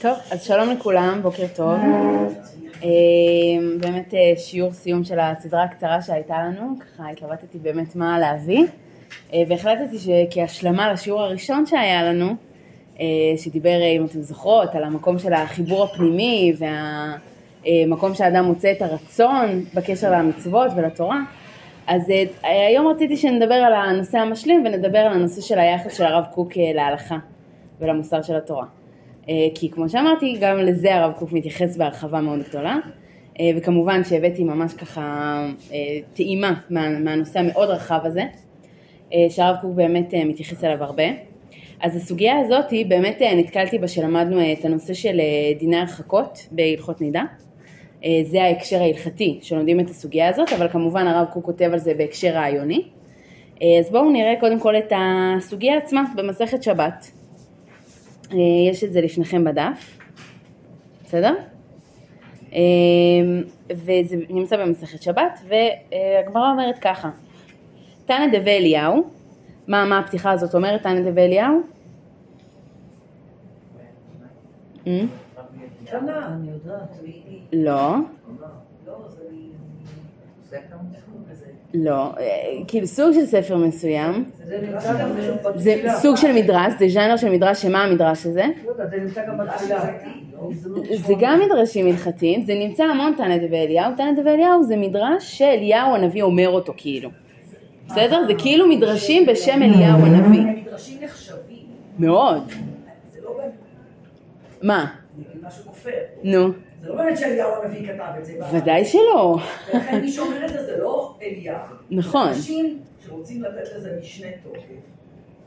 טוב, אז שלום לכולם, בוקר טוב. אה, באמת אה, שיעור סיום של הסדרה הקצרה שהייתה לנו, ככה התלבטתי באמת מה להביא, אה, והחלטתי שכהשלמה לשיעור הראשון שהיה לנו, שדיבר, אם אתם זוכרות, על המקום של החיבור הפנימי והמקום שהאדם מוצא את הרצון בקשר למצוות ולתורה, אז היום רציתי שנדבר על הנושא המשלים ונדבר על הנושא של היחס של הרב קוק להלכה ולמוסר של התורה. אה, כי כמו שאמרתי, גם לזה הרב קוק מתייחס בהרחבה מאוד גדולה, אה, וכמובן שהבאתי ממש ככה אה, טעימה מהנושא המאוד רחב הזה, שהרב קוק באמת מתייחס אליו הרבה. אז הסוגיה הזאת, באמת נתקלתי בה שלמדנו את הנושא של דיני הרחקות בהלכות נידה. זה ההקשר ההלכתי שלומדים את הסוגיה הזאת, אבל כמובן הרב קוק כותב על זה בהקשר רעיוני. אז בואו נראה קודם כל את הסוגיה עצמה במסכת שבת. יש את זה לפניכם בדף, בסדר? אה, וזה נמצא במסכת שבת, והגמרא אומרת ככה, תנא דבי אליהו, מה, מה הפתיחה הזאת אומרת, תנא דבי אליהו? אה? לא. לא, כאילו סוג של ספר מסוים, זה סוג של מדרש, זה ז'אנר של מדרש, שמה המדרש הזה? זה גם מדרשים הלכתיים, זה נמצא המון תנא דבאליהו, תנא דבאליהו זה מדרש שאליהו הנביא אומר אותו כאילו, בסדר? זה כאילו מדרשים בשם אליהו הנביא. מדרשים נחשבים. מאוד. מה? משהו כופר. נו. זה לא באמת שאליהו הנביא כתב את זה. ודאי שלא. ולכן מי שאומר את זה זה לא אליהו. נכון. אנשים שרוצים לתת לזה משנה תוקף.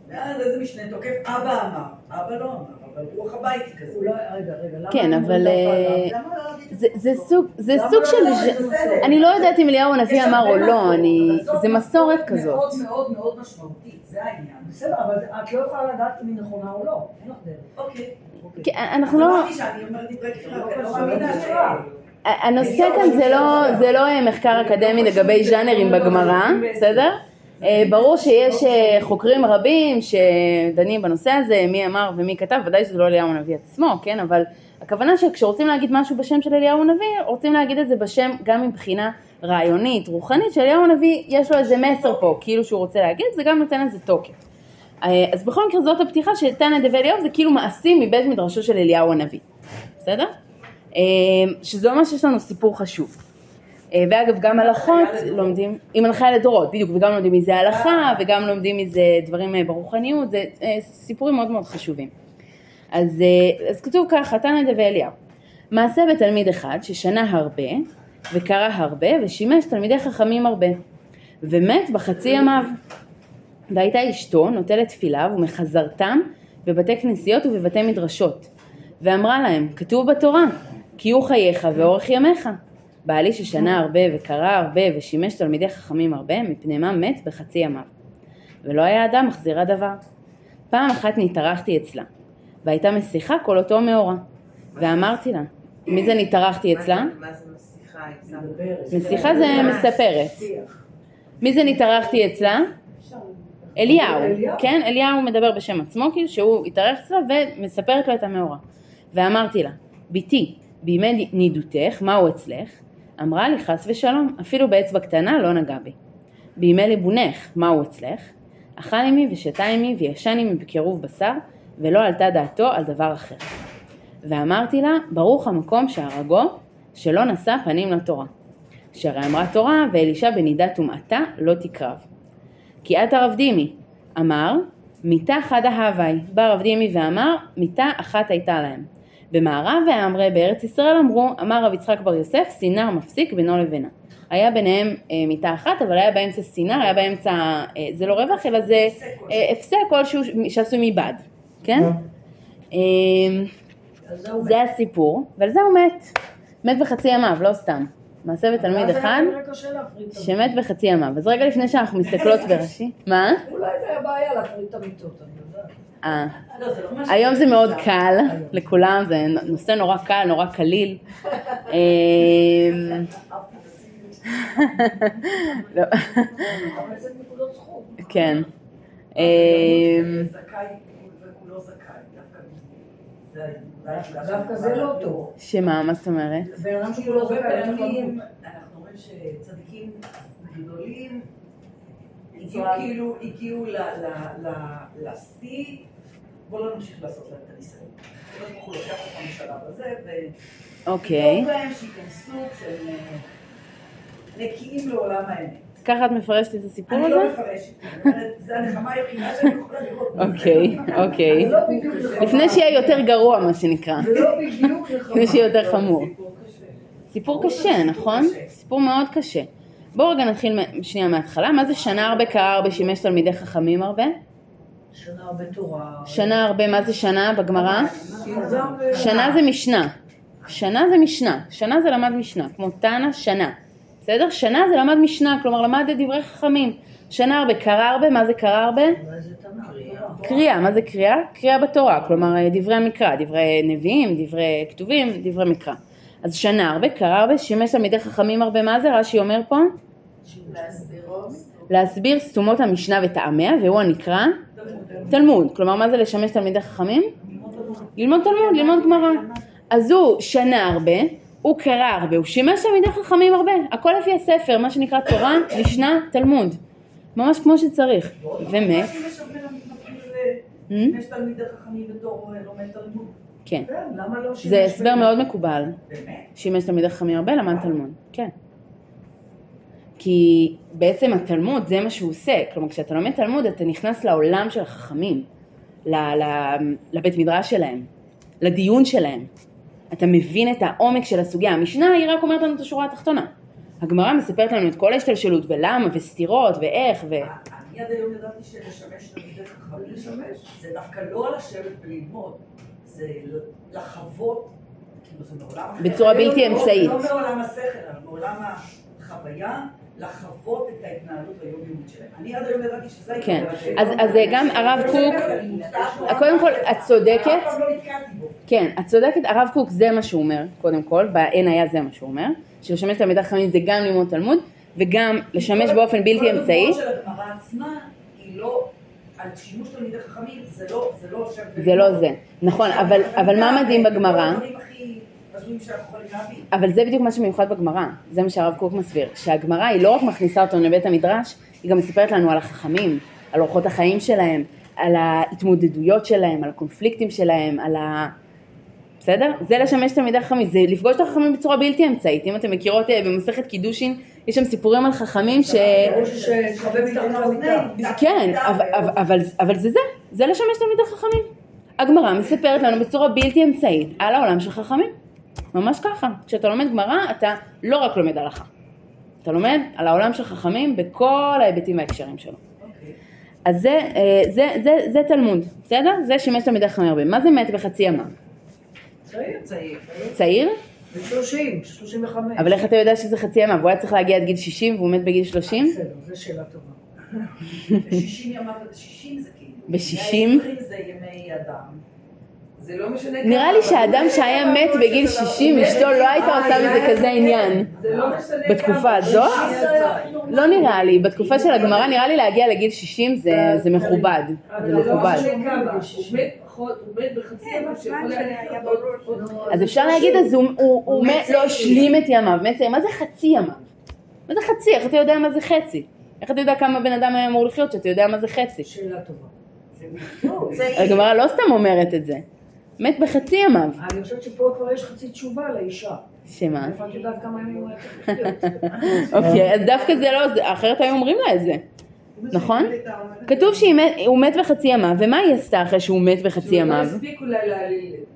ואז איזה משנה תוקף? אבא אמר. אבא לא אמר. אבל רוח הבית כזה. אולי, רגע, רגע, למה... כן, אבל... אה, זה סוג זה סוג של... אני לא יודעת אם אליהו הנביא אמר או לא, אני... זה מסורת כזאת. מאוד מאוד מאוד משמעותית, זה העניין. בסדר, אבל את לא יכולה לדעת אם היא נכונה או לא. אין לך דרך. אוקיי. אנחנו לא... הנושא כאן זה לא, זה לא מחקר אקדמי לגבי ז'אנרים בגמרא, בסדר? אה, ברור שיש אה, חוקרים רבים שדנים בנושא הזה, מי אמר ומי כתב, ודאי שזה לא אליהו הנביא עצמו, כן? אבל הכוונה שכשרוצים להגיד משהו בשם של אליהו הנביא, רוצים להגיד את זה בשם גם מבחינה רעיונית, רוחנית, שאליהו הנביא יש לו איזה מסר פה, כאילו שהוא רוצה להגיד, זה גם נותן לזה תוקף. אה, אז בכל מקרה זאת הפתיחה שתנא דבי אליהו זה כאילו מעשים מבית מדרשו של אליהו הנביא, בסדר? אה, שזה ממש יש לנו סיפור חשוב. אה, ואגב גם הלכות לומדים, עם הלכה לדורות, בדיוק, וגם לומדים מזה הלכה וגם לומדים מזה דברים ברוחניות, זה סיפורים מאוד מאוד חשובים. אז, אז כתוב ככה, תנא דבי אליהו, מעשה בתלמיד אחד ששנה הרבה וקרא הרבה ושימש תלמידי חכמים הרבה ומת בחצי ימיו והייתה אשתו נוטלת תפילה ומחזרתם בבתי כנסיות ובבתי מדרשות. ואמרה להם כתוב בתורה כי הוא חייך ואורך ימיך. בעלי ששנה הרבה וקרא הרבה ושימש תלמידי חכמים הרבה מפני מה מת בחצי ימיו. ולא היה אדם מחזירה דבר פעם אחת נתארחתי אצלה והייתה מסיחה כל אותו מאורע. ואמרתי לה מי זה נתארחתי אצלה? מסיחה זה מספרת. מי זה נתארחתי אצלה? אליהו, כן? אליהו מדבר בשם עצמו, כאילו שהוא התארח אצלה ומספרת לו את המאורע. ואמרתי לה, בתי, בימי נידותך, מהו אצלך? אמרה לי חס ושלום, אפילו באצבע קטנה לא נגע בי. בימי ליבונך, מהו אצלך? אכל עמי ושתה עמי וישן עמי בקירוב בשר, ולא עלתה דעתו על דבר אחר. ואמרתי לה, ברוך המקום שהרגו, שלא נשא פנים לתורה. שהרי אמרה תורה, ואלישע בנידה טומאתה לא תקרב. כי את הרב דימי. אמר, מיתה חדה הווי. בא רב דימי ואמר, מיתה אחת הייתה להם. במערב והאמרי בארץ ישראל אמרו, אמר רב יצחק בר יוסף, סינר מפסיק בינו לבינה. היה ביניהם אה, מיטה אחת, אבל היה באמצע סינר, היה באמצע, אה, זה לא רווח, אלא זה אה, הפסק כלשהו שעשוי מבד, כן? אה, זה הסיפור, ועל זה הוא מת. מת בחצי ימיו, לא סתם. מעשה בתלמיד אחד שמת בחצי ימיו. אז רגע לפני שאנחנו מסתכלות ברש"י, מה? אולי זה היה בעיה להפריד את המיטות, אני יודעת. אה. לא, לא היום זה מאוד קל לכולם, זה נושא נורא קל, נורא קליל. אמ, לא. כן. אמ, זה הנקודה דווקא שאני זה לא טוב. שמה, מה זאת אומרת? בן אדם כאילו הרבה פעמים. אנחנו אומרים שצדיקים גדולים הגיעו. כאילו, הגיעו ל- ל- ל- לשיא, בואו לא נמשיך לעשות להם את הניסיון. הקדוש ברוך הוא לוקח אותם בשלב הזה, אוקיי. להם שייכנסו כשהם אה, נקיים לעולם האמת. ככה את מפרשת את הסיפור אני הזה? לא מפרשת, אני זה הנחמה היחידה שאני יכולה לראות. אוקיי, אוקיי. לא. לפני שיהיה יותר גרוע, מה שנקרא. זה לא בדיוק. לפני שיהיה יותר חמור. סיפור קשה. נכון? סיפור מאוד קשה. בואו רגע נתחיל שנייה מההתחלה. מה זה שנה הרבה קרא הרבה שימש תלמידי חכמים הרבה? שנה הרבה תורה. שנה הרבה, מה זה שנה בגמרא? שנה זה משנה. שנה זה משנה. שנה זה למד משנה. כמו תנא, שנה. בסדר? שנה זה למד משנה, כלומר למד את דברי חכמים. שנה הרבה, קרא הרבה, מה זה קרא הרבה? תנא. קריאה, מה זה קריאה? קריאה בתורה, כלומר דברי המקרא, דברי נביאים, דברי כתובים, דברי מקרא. אז שנה הרבה, קרא הרבה, שימש תלמידי חכמים הרבה, מה זה? רש"י אומר פה? להסביר סתומות המשנה וטעמיה, והוא הנקרא תלמוד. כלומר, מה זה לשמש תלמידי חכמים? ללמוד תלמוד, ללמוד גמרא. אז הוא שנה הרבה, הוא קרא הרבה, הוא שימש תלמידי חכמים הרבה. הכל לפי הספר, מה שנקרא תורה, משנה, תלמוד. ממש כמו שצריך. ומת. Hmm? יש תלמידי חכמים בתור אה, לומד תלמוד. כן. כן, למה לא זה הסבר מאוד מקובל. באמת? שימש תלמידי חכמים הרבה, למד תלמוד. כן. כי בעצם התלמוד זה מה שהוא עושה, כלומר כשאתה לומד תלמוד אתה נכנס לעולם של החכמים, לבית מדרש שלהם, לדיון שלהם. אתה מבין את העומק של הסוגיה. המשנה היא רק אומרת לנו את השורה התחתונה. הגמרא מספרת לנו את כל ההשתלשלות ולמה וסתירות ואיך ו... אני עד היום ידעתי שלשמש תלמידי חכמים לשמש, זה דווקא לא לשבת וללמוד, זה לחוות, כאילו זה מעולם. בצורה בלתי לא- אמצעית. לא מעולם השכל, אלא מעולם החוויה, לחוות את ההתנהלות היומיומית שלהם. אני עד היום ידעתי שזה כן. אז- אז גם הרב קוק- קודם כל, את צודקת. לא. כן, את צודקת, הרב קוק זה מה שהוא אומר, קודם כל, באין היה זה מה שהוא אומר, שלשמש תלמידי חכמים זה גם ללמוד תלמוד וגם לשמש כל- באופן בלתי כל אמצעי, הדוגמאות של הגמרא עצמה, היא לא, על שימוש תלמידי חכמים, זה לא, זה לא. זה לא זה, נכון, אבל מה מדהים בגמרא, אבל זה בדיוק מה שמיוחד בגמרא, זה מה שהרב קוק מסביר, שהגמרא היא לא רק מכניסה אותנו לבית המדרש, היא גם מספרת לנו על החכמים, על אורחות החיים שלהם, על ההתמודדויות שלהם, על הקונפליקטים שלהם, על ה... בסדר? זה לשמש תלמידי חכמים, זה לפגוש את החכמים בצורה בלתי אמצעית. אם אתם מכירות אה, במסכת קידושין, יש שם סיפורים על חכמים ש... מתחת למיטה. כן, אבל, אבל, אבל, אבל זה זה, זה לשמש תלמידי חכמים. הגמרא מספרת לנו בצורה בלתי אמצעית על העולם של חכמים. ממש ככה. כשאתה לומד גמרא, אתה לא רק לומד הלכה. אתה לומד על העולם של חכמים בכל ההיבטים וההקשרים שלו. אוקיי. אז זה, אה, זה, זה, זה תלמוד, בסדר? זה שימש תלמידי חכמים הרבה. מה זה מת בחצי ימיו? צעיר. צעיר. צעיר? ב-30, 35. אבל איך אתה יודע שזה חצי ימיו? הוא היה צריך להגיע עד גיל 60 והוא מת בגיל 30? בסדר, זו שאלה טובה. ב-60 ימיו, 60 זה כאילו. ב-60? 120 זה ימי אדם. זה לא משנה נראה לי שאדם שהיה מת בגיל 60, אשתו לא הייתה עושה מזה כזה עניין. זה לא משנה בתקופה כמה. הזאת? לא נראה לי, בתקופה של הגמרא נראה לי להגיע לגיל 60 זה, זה מכובד, זה לא מכובד. כמה. אז אפשר להגיד, אז הוא, מת, לא השלים את ימיו, מה זה חצי ימיו? מה זה חצי? איך אתה יודע מה זה חצי? איך אתה יודע כמה בן אדם היה אמור לחיות שאתה יודע מה זה חצי? שאלה טובה. הגמרא לא סתם אומרת את זה. מת בחצי ימיו. אני חושבת שפה כבר יש חצי תשובה לאישה. שמה? איפה את יודעת כמה ימים הוא היה צריך? אוקיי, אז דווקא זה לא, אחרת היו אומרים לה את זה. נכון? כתוב שהוא מת בחצי ימיו, ומה היא עשתה אחרי שהוא מת בחצי שהוא לא ימיו? הספיק אולי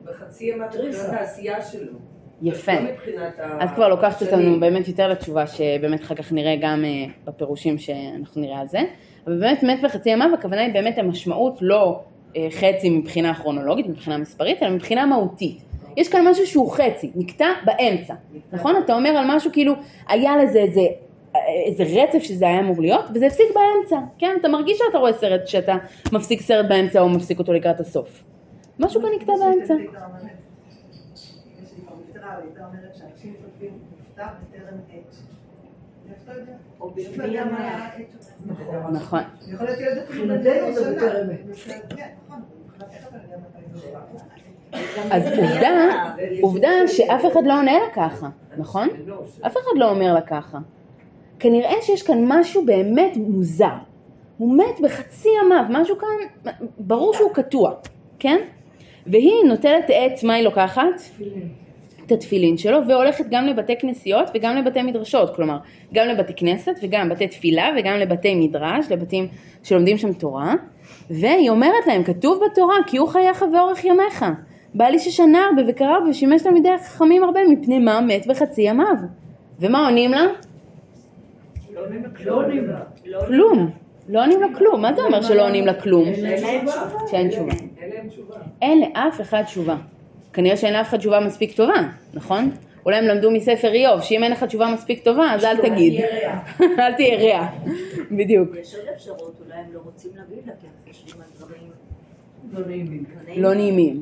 בחצי ימיו מבחינת. העשייה שלו. יפה. לא את כבר לוקחת אותנו. באמת יותר לתשובה שבאמת אחר כך נראה גם אה, בפירושים שאנחנו נראה על זה. אבל באמת מת בחצי ימיו, הכוונה היא באמת המשמעות לא חצי מבחינה כרונולוגית, מבחינה מספרית, אלא מבחינה מהותית. יש כאן משהו שהוא חצי, נקטע באמצע, נכון? אתה אומר על משהו כאילו, היה לזה איזה, אה, איזה רצף שזה היה אמור להיות, וזה הפסיק באמצע, כן? אתה מרגיש שאתה רואה סרט, שאתה מפסיק סרט באמצע או מפסיק אותו לקראת הסוף. משהו כאן נקטע באמצע. נכון. יכול להיות ילד אפילו. בטרם עת. אז עובדה, עובדה שאף אחד לא עונה לה ככה, נכון? אף אחד לא אומר לה ככה. כנראה שיש כאן משהו באמת מוזר. הוא מת בחצי ימיו, משהו כאן, ברור שהוא קטוע, כן? והיא נוטלת עץ, מה היא לוקחת? את התפילין שלו, והולכת גם לבתי כנסיות וגם לבתי מדרשות, כלומר, גם לבתי כנסת וגם בתי תפילה וגם לבתי מדרש, לבתים שלומדים שם תורה, והיא אומרת להם, כתוב בתורה, כי הוא חייך ואורך ימיך. בעל איש השנה הרבה וקרא הרבה ושימש תלמידי החכמים הרבה, מפני מה מת בחצי ימיו. ומה עונים לה? לא עונים לה. כלום. לא עונים לה כלום. מה זה אומר שלא עונים לה כלום? שאין תשובה. אין להם תשובה. אין לאף אחד תשובה. כנראה שאין לאף אחד תשובה מספיק טובה, נכון? אולי הם למדו מספר איוב, שאם אין לך תשובה מספיק טובה, אז אל תגיד. אל תהיה רע. בדיוק. יש עוד אפשרות, אולי הם לא רוצים להגיד לה, כי הם חושבים על דברים לא נעימים. לא נעימים.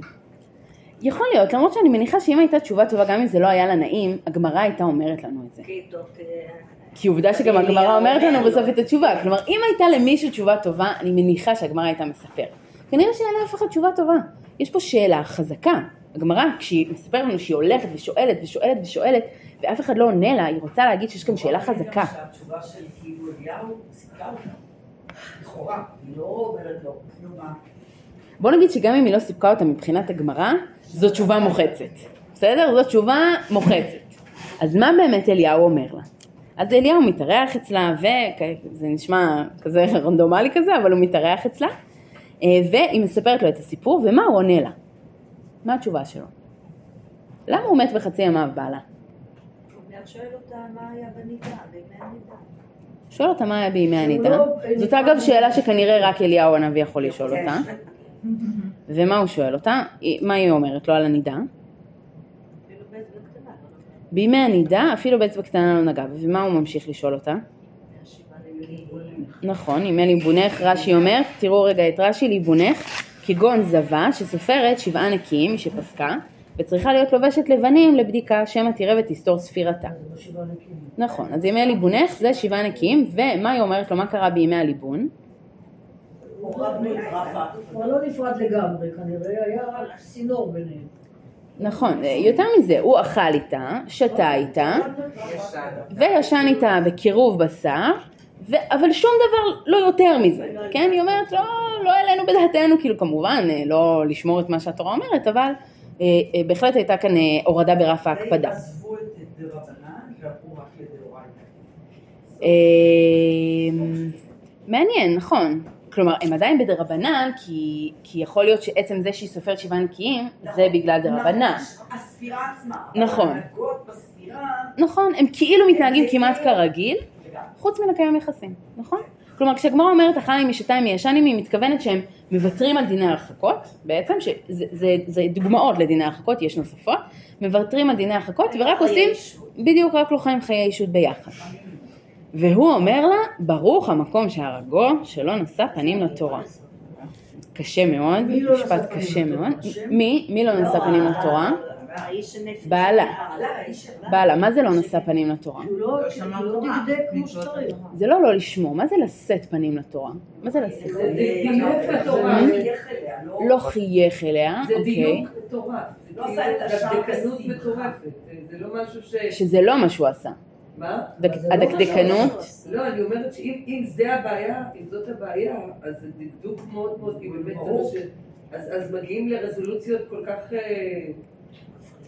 יכול להיות, למרות שאני מניחה שאם הייתה תשובה טובה, גם אם זה לא היה לה נעים, הגמרא הייתה אומרת לנו את זה. כי אה, כי עובדה שגם הגמרא אומרת לנו בסוף את התשובה. כלומר, אם הייתה למישהו תשובה טובה, אני מניחה שהגמרא הייתה מספרת. כנראה שאין לאף אחד תשובה טובה. יש פה שאלה חזקה. הגמרא, כשהיא מספרת לנו שהיא הולכת ושואלת ושואלת ושואלת, ואף אחד לא עונה לה, היא רוצה להגיד שיש כאן שאלה חזקה. שהתשובה של כאילו אליהו סיפקה אותה. לכאורה, היא לא אומרת לו. בוא נגיד שגם אם היא לא סיפקה אותה מבחינת הגמרא, זו תשובה מוחצת. בסדר? זו תשובה מוחצת. אז מה באמת אליהו אומר לה? אז אליהו מתארח אצלה, וזה נשמע כזה רנדומלי כזה, אבל הוא מתארח אצלה, אה, והיא מספרת לו את הסיפור, ומה הוא עונה לה? מה התשובה שלו? למה הוא מת בחצי ימיו בעלה? שואל אותה מה היה בנידה, בימי הנידה. שואל אותה מה היה בימי הנידה. לא- זאת אגב שאלה שכנראה רק אליהו הנביא יכול לשאול אותה. ומה הוא שואל אותה? מה היא אומרת לו על הנידה? לא בימי הנידה אפילו באצבע קטנה לא נגע. ומה הוא ממשיך לשאול אותה? נכון, אם ליבונך, רש"י אומר, תראו רגע את רש"י, ליבונך, כגון זבה שסופרת שבעה נקיים, שפסקה, וצריכה להיות לובשת לבנים לבדיקה, שמא תראה ותסתור ספירתה. נכון, אז ימי ליבונך זה שבעה נקיים, ומה היא אומרת לו, מה קרה בימי הליבון? כבר לא נפרד לגמרי, כנראה היה צינור ביניהם. נכון, יותר מזה, הוא אכל איתה, שתה איתה, וישן איתה בקירוב בשר, ו... אבל שום דבר לא יותר מזה, כן? היא אומרת, לא, לא העלינו בדעתנו, כאילו כמובן, אה, לא לשמור את מה שהתורה אומרת, אבל אה, אה, בהחלט הייתה כאן אה, הורדה ברף ההקפדה. אה, מעניין, נכון. כלומר, הם עדיין בדרבנן, כי, כי יכול להיות שעצם זה שהיא סופרת שבעה נקיים, זה בגלל דרבנן. נכון, הספירה עצמה. נכון. נכון, הם כאילו מתנהגים כמעט כרגיל, חוץ מלקיים יחסים, נכון? כלומר, כשהגמרא אומרת אכל עם משתה עם ישן עמי, היא מתכוונת שהם מוותרים על דיני הרחקות, בעצם, שזה זה, זה דוגמאות לדיני הרחקות, יש נוספות, מוותרים על דיני הרחקות ורק עושים, בדיוק רק לא חיים חיי אישות ביחד. והוא אומר לה, ברוך המקום שהרגו, שלא נשא פנים לתורה. קשה מאוד, לא משפט קשה? מאוד. מי? מי לא נשא פנים לתורה? האיש הנפש. בעלה. בעלה, מה זה לא נשא פנים לתורה? לא לא שצריך. זה לא לא לשמור, מה זה לשאת פנים לתורה? מה זה לשאת? חייך אליה, לא- לא חייך אליה, זה אוקיי, דיוק מטורף. זה לא עשה את השער דקדקנות בשמחה. מטורפת. זה לא משהו ש... שזה לא מה שהוא עשה. מה? דק- הדקדקנות, לא, אני אומרת שאם אם זה הבעיה, אם זאת הבעיה, אז זה דקדוק מאוד מאוד, כי באמת זה מה ש... אז אז מגיעים לרזולוציות כל כך...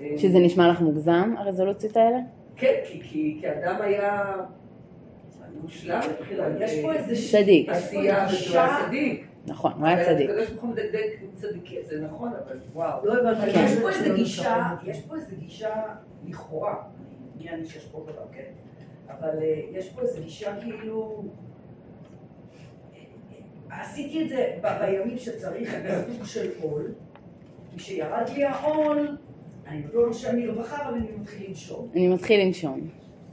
אה, אה, שזה נשמע לך מוגזם, הרזולוציות האלה? כן, כי- כי כי אדם היה מושלם מבחינת יש פה איזה צדיק, עשייה, היה צדיק. נכון, הוא היה צדיק. הקדוש ברוך הוא מדקדק צדיק, זה נכון, אבל וואו. לא הבנתי. יש פה איזה זה גישה, יש פה איזה גישה לכאורה, מי אני שישפוט אותה, כן? אבל אה, יש פה איזה גישה כאילו... אה, עשיתי את זה בימים שצריך בסוג של עול, כשירד לי העול, אני לא נושם מרווחה, אבל אני מתחיל לנשום. אני מתחיל לנשום.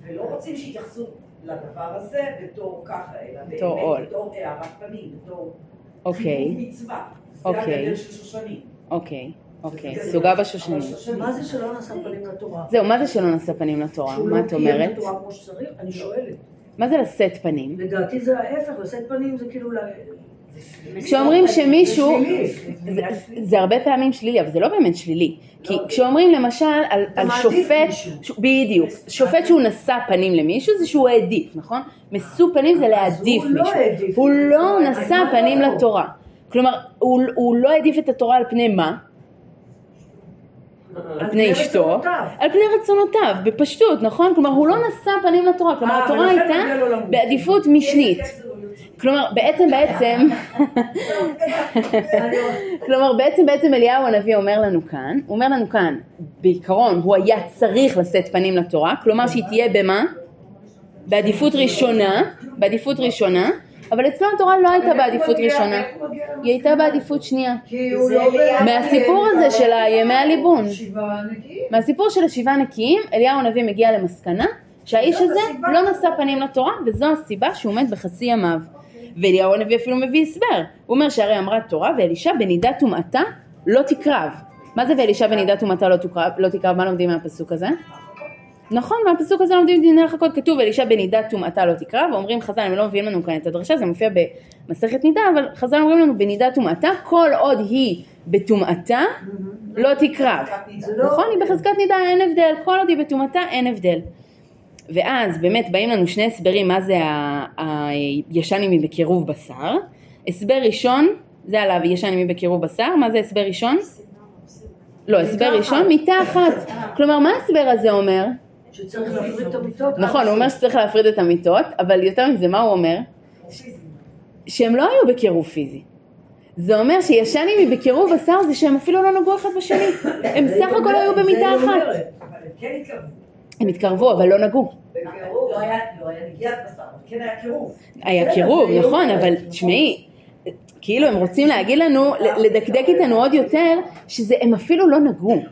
ולא רוצים שיתייחסו לדבר הזה בתור ככה, אלא בתור באמת עול. בתור הארת פנים, בתור אוקיי, מצווה. זה אוקיי. הגדר של שושנים. אוקיי, אוקיי, זה סוגה בשושנים. שושנים- מה זה שלא נשא פנים לתורה? זהו, מה זה שלא נשא פנים לתורה? שהוא מה לא את קיים אומרת? את התורה כמו שצריך? אני שואלת. מה זה לשאת פנים? לדעתי זה ההפך, לשאת פנים זה כאילו ל- כשאומרים שמישהו. זה, זה הרבה פעמים שלילי, אבל זה לא באמת שלילי. כי כשאומרים למשל על, שופט. ש- בדיוק, שופט שהוא נשא פנים למישהו זה שהוא העדיף, נכון? משוא פנים זה להעדיף לא מישהו. הוא לא נשא פנים לא? לתורה. כלומר, הוא, הוא לא העדיף את התורה על פני מה? על פני אשתו. על פני רצונותיו, בפשטות, נכון? כלומר, הוא לא נשא פנים לתורה, כלומר, אה, התורה הייתה. בעדיפות משנית. כלומר, בעצם בעצם, כלומר, בעצם בעצם אליהו הנביא אומר לנו כאן, הוא אומר לנו כאן, בעיקרון הוא היה צריך לשאת פנים לתורה, כלומר שהיא תהיה במה? בעדיפות ראשונה, בעדיפות ראשונה, אבל אצלו התורה לא הייתה בעדיפות ראשונה, היא הייתה בעדיפות שנייה. לא... מהסיפור הזה של ימי הליבון. מהסיפור של השבעה נקיים, אליהו הנביא מגיע למסקנה שהאיש הזה. לא נשא פנים לתורה וזו הסיבה שהוא מת בחצי ימיו. ואליהו הנביא אפילו מביא הסבר, הוא אומר שהרי אמרה תורה ואלישע בנידה טומאתה לא תקרב. מה זה ואלישע בנידה טומאתה לא? לא תקרב? מה לומדים מהפסוק הזה? נכון, מהפסוק הזה לומדים דיני לחכות, כתוב אלישע בנידה טומאתה לא תקרב, ואומרים חז"ל, הם לא מביאים לנו כאן את הדרשה, זה מופיע במסכת נידה, אבל חז"ל אומרים לנו בנידה טומאתה, כל עוד היא בטומאתה לא תקרב. לא- נכון, היא בחזקת נידה, אין הבדל, כל עוד היא בטומאתה אין הבדל. ואז באמת באים לנו שני הסברים מה זה הישן עמי בקירוב בשר. הסבר ראשון, זה עליו ישן עמי בקירוב בשר, מה זה הסבר ראשון? לא, הסבר ראשון, מיטה אחת. כלומר, מה ההסבר הזה אומר? שצריך להפריד את המיטות. נכון, הוא אומר שצריך להפריד את המיטות, אבל יותר מזה, מה הוא אומר? שהם לא היו בקירוב פיזי. זה אומר שישן עמי בקירוב בשר זה שהם אפילו לא נגעו אחד בשני. הם סך הכל היו במיטה אחת. אבל הם כן התקרבו. הם התקרבו, אבל לא נגעו. לא היה לא נגיעת בשר, כן היה קירוב. היה קירוב, נכון, אבל תשמעי, כאילו הם רוצים להגיד לנו, לדקדק איתנו עוד יותר, שזה הם אפילו לא נגעו.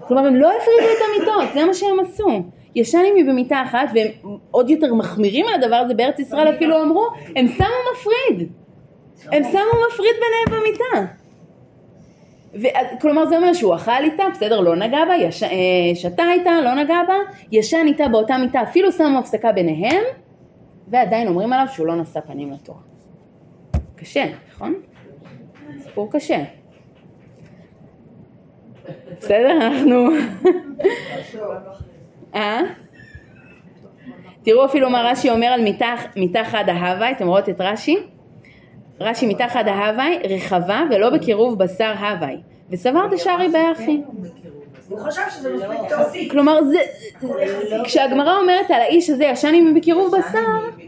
כלומר הם לא הפרידו את המיטות, זה מה שהם עשו. ישן עמי במיטה אחת, והם עוד יותר מחמירים על הדבר הזה, בארץ ישראל אפילו אמרו, הם שמו מפריד. הם שמו מפריד ביניהם במיטה. ו- כלומר זה אומר שהוא אכל איתה, בסדר, לא נגע בה, יש, אה, שתה איתה, לא נגע בה, ישן איתה באותה מיטה, אפילו שמו הפסקה ביניהם, ועדיין אומרים עליו שהוא לא נשא פנים לתורה. קשה, נכון? סיפור קשה. בסדר, אנחנו... אה? תראו אפילו מה רש"י אומר על מיטה, חד ההווי, אתם רואות את רש"י? רש"י מיטה חד ההווי רחבה ולא בקירוב בשר הווי. וסבר דשארי באחי. הוא חשב שזה מספיק טוב. כלומר זה, כשהגמרא אומרת על האיש הזה ישן עם בקירוב בשר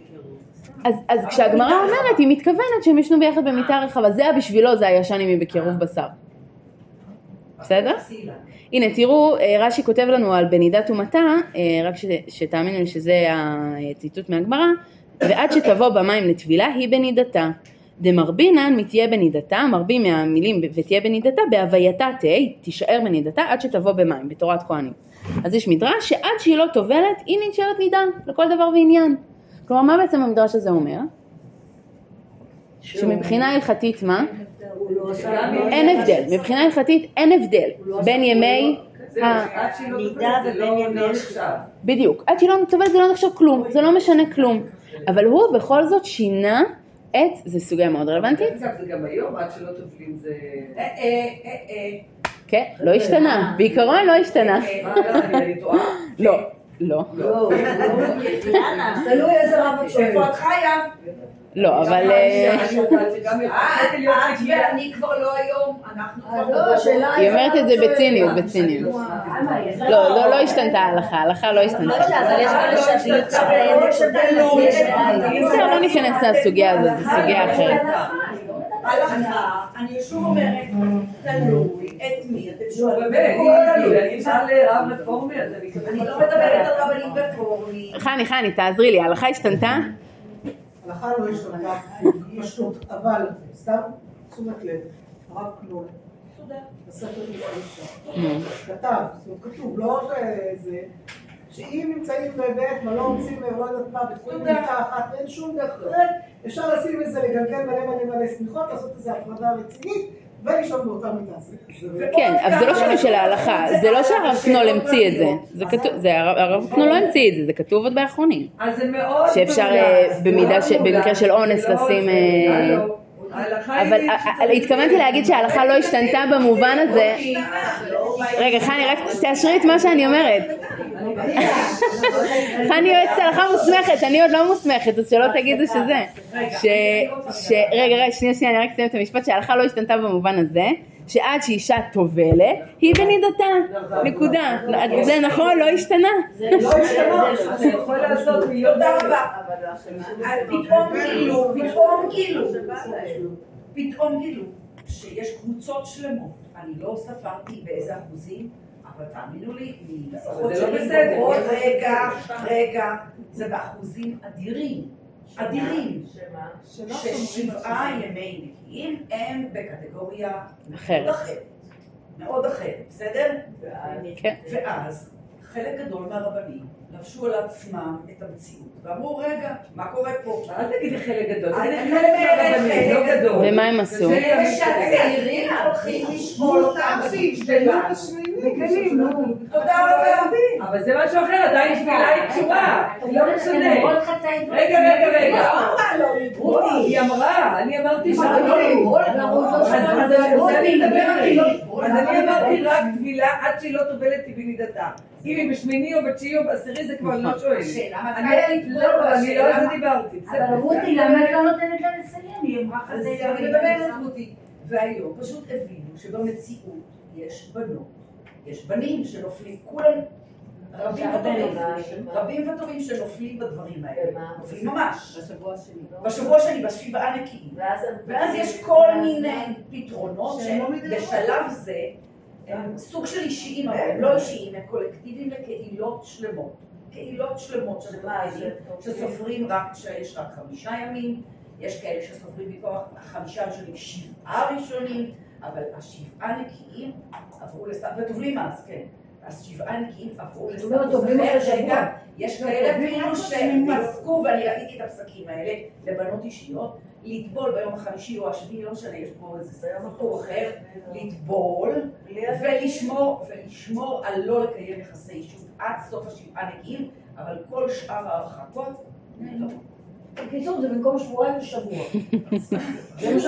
אז, אז כשהגמרא אומרת היא מתכוונת שהם ישנו ביחד במיטה רחבה. זה בשבילו זה הישן עם בקירוב בשר. בסדר? הנה תראו אה, רש"י כותב לנו על בנידת טומאתה אה, רק ש, שתאמינו לי שזה הציטוט מהגמרא ועד שתבוא במים לטבילה היא בנידתה דמרבינן מתהיה בנידתה מרבים מהמילים ותהיה בנידתה בהווייתה תהא תישאר בנידתה עד שתבוא במים בתורת כהנים אז יש מדרש שעד שהיא לא טובלת היא נשארת נידה לכל דבר ועניין כלומר מה בעצם המדרש הזה אומר? שמבחינה הלכתית מה? אין הבדל, מבחינה הלכתית אין הבדל בין ימי זהו, ה... עד שהיא נידה טובלת זה ובין ימי. בדיוק, עד שהיא לא טובלת זה לא נחשב כלום, זה לא משנה כלום, אבל הוא בכל זאת שינה את, זה סוגיה מאוד רלוונטית, זה גם היום, עד שלא טובלים זה... אה, אה, אה, אה. כן, לא השתנה, בעיקרון לא השתנה, לא? לא, לא, לא? תלוי איזה רב את איפה שואלת. את חיה? לא, אבל אה, אני אה, כבר לא היום, אנחנו כבר... לא, השאלה היא אומרת את זה. בציניות, בציניות, לא, לא, לא השתנתה ההלכה, ההלכה לא השתנתה, לא לא. בסדר, לא ניכנס לסוגיה הזאת, זו סוגיה אחרת, הלכה, אני שוב אומרת, תלוי את מי אתם שואלים. אני לא מדברת על רבנים רפורמים. חני, חני, תעזרי לי, ההלכה השתנתה? הלכה לא השתנתה, פשוט, אבל סתם תשומת לב, הרב כלול, בספר. כתב, זאת אומרת כתוב, לא זה, שאם נמצאים בבית מלון, צימר, לא יודעת מה, בתחום מיטה אחת, אין שום דרך אחרת, אפשר לשים איזה לגלגל מלא מלא מלא שמיכות, לעשות איזו הפרדה רצינית, ולישון באותה מיטה. כן, אבל זה לא שינוי של ההלכה, זה לא שהרב קנול המציא את זה, הרב- קנול לא המציא את זה, זה כתוב עוד באחרונים. אז זה מאוד... שאפשר, אה. במקרה של אונס לא לשים, אה, אבל אה, התכוונתי להגיד שההלכה לא השתנתה במובן הזה. רגע, חני, רק תאשרי את מה שאני אומרת. חני יועצת הלכה מוסמכת, אני עוד לא מוסמכת, אז שלא תגידו שזה. רגע, רגע, שנייה, שנייה, אני רק אסיים את המשפט שההלכה לא השתנתה במובן הזה, שעד שאישה טובלת, היא בנידתה. נקודה. זה נכון? לא השתנה? לא השתנה. אתה יכול לעשות מיליון אז פתאום גילו, פתאום גילו, פתאום גילו שיש קבוצות שלמות, אני לא ספרתי באיזה אחוזים, אבל תאמינו לי, משיחות אבל זה לא שלי בסדר. אומרות, רגע, רגע, זה באחוזים אדירים, אדירים, ששבעה ימי נקיים הם בקטגוריה אחרת. מאוד אחרת, בסדר? כן. ואז חלק גדול מהרבנים לבשו על עצמם את המציאות ואמרו רגע, מה קורה פה? אל תגידי חלק גדול, אני תגידי חלק מהרבנים, לא. גדול. ומה הם עשו? להגיד שהצעירים הולכים לשמול אותם שישתלו נו. תודה רבה. אבל זה משהו אחר, עדיין תפילה היא קשורה, לא משנה. רגע, רגע, רגע. היא אמרה, אני אמרתי ש... אז אז- אז אני אז אמרתי רק טבילה עד שהיא לא טובלת היא בנידתה. אם היא בשמיני או בתשיעי או בעשירי זה כבר לא שואל. השאלה מתי אני- לא, לא, אני לא על זה דיברתי. אבל רותי, למה את לא נותנת לה לסיים? היא אמרה אז חצי אני מדברת רותי. והיום פשוט הבינו שבמציאות יש בנות, יש בנים שנופלים, כולם רבים וטובים, רבים וטובים שנופלים בדברים האלה, נופלים ממש. בשבוע שלי. בשבוע שלי בשבעה נקיים. ואז יש כל מיני פתרונות שבשלב זה הם סוג של אישיים, אבל הם לא אישיים, הם קולקטיביים לקהילות שלמות. קהילות שלמות של מאזינים שסופרים רק כשיש רק חמישה ימים, יש כאלה שסופרים מכוח החמישה ראשונים שבעה ראשונים, אבל השבעה נקיים עברו לסטטוס, וטובלים אז, כן. אז שבעה נקיים עברו לסטטוס אחר. יש כאלה אפילו שפסקו, ואני ראיתי את הפסקים האלה, לבנות אישיות, לטבול ביום החמישי או השביעי, לא משנה, יש פה איזה סיפור אחר, לטבול ולשמור, ולשמור על לא לקיים יחסי אישות עד סוף השבעה נקיים, אבל כל שאר ההרחקות, לא. בקיצור, זה במקום שבועיים ושבוע.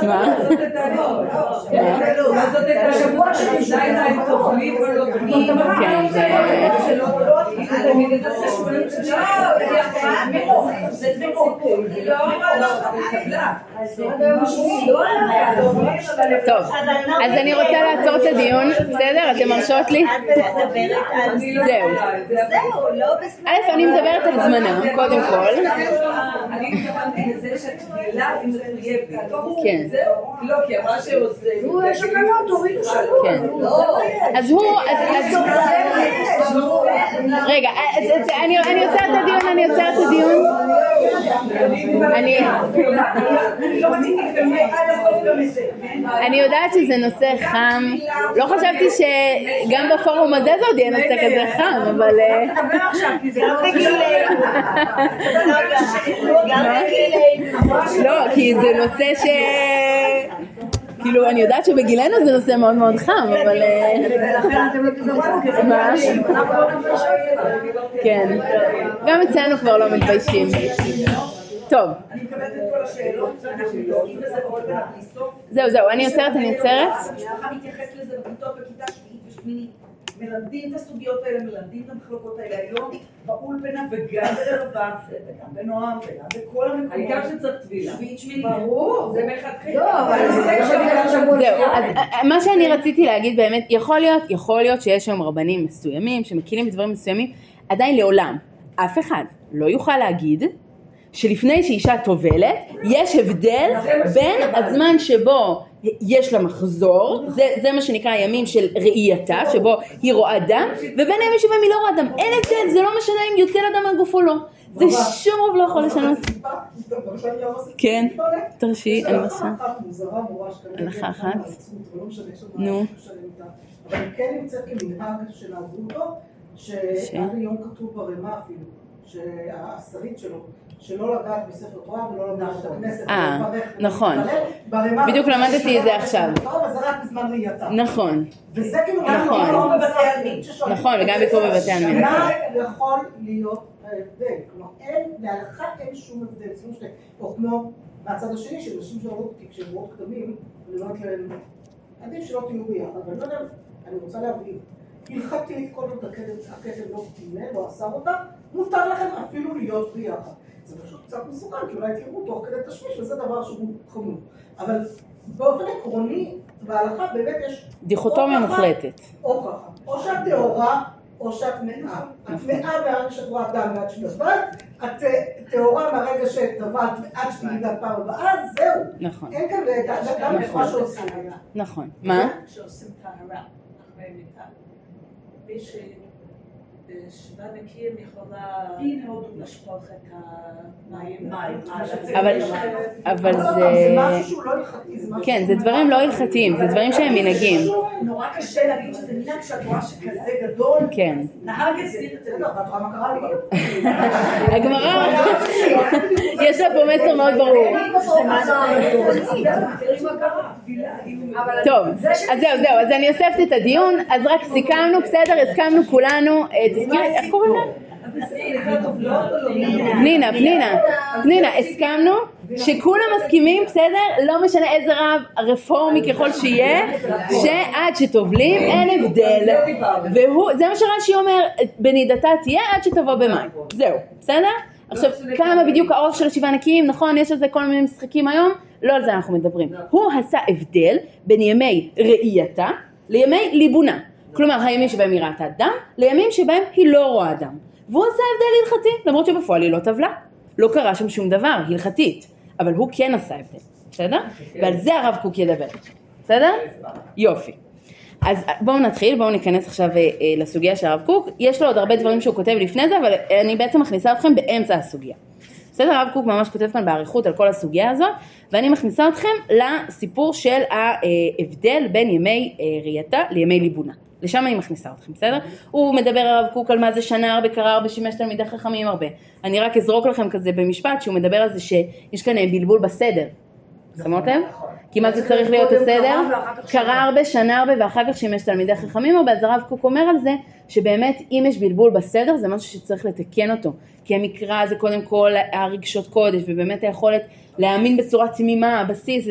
מה? זאת הייתה לא, כן. מה זאת הייתה שבוע שלי, עדיין הם טובלים או לא טובלים? כן, זה... זה מאוד, היא לא אמרה לך, טוב, אז אני רוצה לעצור את הדיון, בסדר? אתם מרשות לי? לא זהו. זה- לא. א', אני מדברת על זמנם, קודם כל. היא מחויבת. כן. זהו? לא, כי אמרה שעושה... נו, יש הקלות, תורידו שבוע. כן. אז הוא, רגע, אני עוצרת את הדיון, אני עוצרת את הדיון. אני, לא זה. יודעת שזה נושא חם, לא חשבתי שגם בפורום הזה זה עוד יהיה נושא כזה חם, אבל... אה, גם. לא, כי זה נושא ש... כאילו, אני יודעת שבגילנו זה נושא מאוד מאוד חם, אבל... אה, מה? כן. גם אצלנו כבר לא מתביישים. טוב. זהו, זהו, אני עוצרת, אני עוצרת. מלמדים את הסוגיות האלה, מלמדים את המחלוקות האלה היום באולפנה וגם ברלוונט וגם בנועם וגם בכל המקומות. העיקר שצריך טבילה. שביעית שמינית. ברור, זה מלכתחילה. לא, אבל זה שבוע זהו, אז אה, מה שאני רציתי להגיד באמת, יכול להיות, יכול להיות שיש היום רבנים מסוימים שמכירים בדברים מסוימים, עדיין לעולם, אף אחד לא יוכל להגיד שלפני שאישה טובלת, יש הבדל בין הזמן שבו יש לה מחזור, זה, זה מה שנקרא הימים של ראייתה, שבו היא רואה דם, ובין הימים שבהם היא לא רואה דם. אין הבדל, זה לא משנה אם יוצא לה דם מהגוף או לא. זה שוב לא יכול לשנות. כן, תרשי, אני. אחת שכנראה הלכה אחת? על נו. אבל היא כן נמצאת כמנהג שנהגו אותו, ש? שעד היום כתוב ברמה אפילו, שהשרית שלו, שלא לגעת בספר תורה ולא לגעת בכנסת, אה, נכון. ולהתפלל, ברמה בדיוק למדתי את זה עכשיו. אבל. נכון, וזה כאילו נכון. נכון, וגם ביקור בבתי עלמין. מה יכול להיות ההבדל? כלומר, אין, להלכה אין שום הבדל. או כמו מהצד השני, של נשים שאומרות אותי כשהם מאוד קטנים, אני אומרת להם, עדיף שלא תהיו ביחד, ואני לא יודע, אני רוצה להבין. הלכתית, כל עוד הכתב הכתב לא טימא, לא אסר אותה, מותר לכם אפילו להיות ביחד. זה פשוט קצת מסוכן, כי אולי תראו תוך כדי תשמיש, וזה דבר שהוא חמור. אבל באופן עקרוני, בהלכה באמת יש... דיכוטומיה מוחלטת. או ככה. או שאת טהורה, או שאת טמאה. את טמאה מהרגע שאת רואה דם ועד שטבעת, את אה, טהורה מהרגע שטבעת ועד שתהיי בפעם הבאה, זהו. נכון, אין כאן אה, גם מה שעושים. נכון. מה? שעושים טהרה אחרי מיטה. מי שבשבעה נקיים יכולה לשפוך את המים. אבל- זה... זה משהו שהוא לא הלכתי, כן, זה דברים לא. הלכתיים, זה דברים שהם מנהגים. נורא קשה להגיד שזה מנהג כשאת רואה שכזה גדול, כן. נהג הסיר את זה. בסדר, ואת רואה מה קרה לי? הגמרא, יש לה פה מסר מאוד ברור. טוב, אז זהו, זהו, אז אני אוספת את הדיון, אז רק סיכמנו, בסדר, הסכמנו כולנו, אה, תזכירי, איך קוראים לה? פנינה, פנינה, פנינה, הסכמנו שכולם מסכימים, בסדר? לא משנה איזה רב רפורמי ככל שיהיה, שעד שטובלים אין הבדל. והוא, זה מה שרש"י אומר, בנידתה תהיה עד שתבוא במים. זהו, בסדר? עכשיו, כמה בדיוק האורך של השבעה נקיים, נכון, יש על זה כל מיני משחקים היום, לא על זה אנחנו מדברים. הוא עשה הבדל בין ימי ראייתה לימי ליבונה. כלומר, הימים שבהם היא ראתה דם, לימים שבהם היא לא רואה דם. והוא עשה הבדל הלכתי, למרות שבפועל היא לא טבלה. לא קרה שם שום דבר, הלכתית. אבל הוא כן עשה הבדל, בסדר? ועל זה הרב קוק ידבר. בסדר? יופי. אז בואו נתחיל, בואו ניכנס עכשיו אה, אה, לסוגיה של הרב קוק. יש לו עוד הרבה דברים שהוא כותב לפני זה, אבל אני בעצם מכניסה אתכם באמצע הסוגיה. בסדר? הרב קוק ממש כותב כאן באריכות על כל הסוגיה הזאת, ואני מכניסה אתכם לסיפור של ההבדל בין ימי אה, ראייתה לימי ליבונה. לשם אני מכניסה אתכם, בסדר? הוא מדבר הרב קוק על מה זה שנה הרבה קרא הרבה שימש תלמידי חכמים הרבה. אני רק אזרוק לכם כזה במשפט שהוא מדבר על זה שיש כאן אה, בלבול בסדר. שמות לב? כי מה זה צריך להיות הסדר? קרא שנה. הרבה, שנה הרבה ואחר כך שימש תלמידי חכמים הרבה, אז הרב קוק אומר על זה שבאמת אם יש בלבול בסדר זה משהו שצריך לתקן אותו. כי המקרא זה קודם כל הרגשות קודש ובאמת היכולת להאמין בצורה תמימה, הבסיס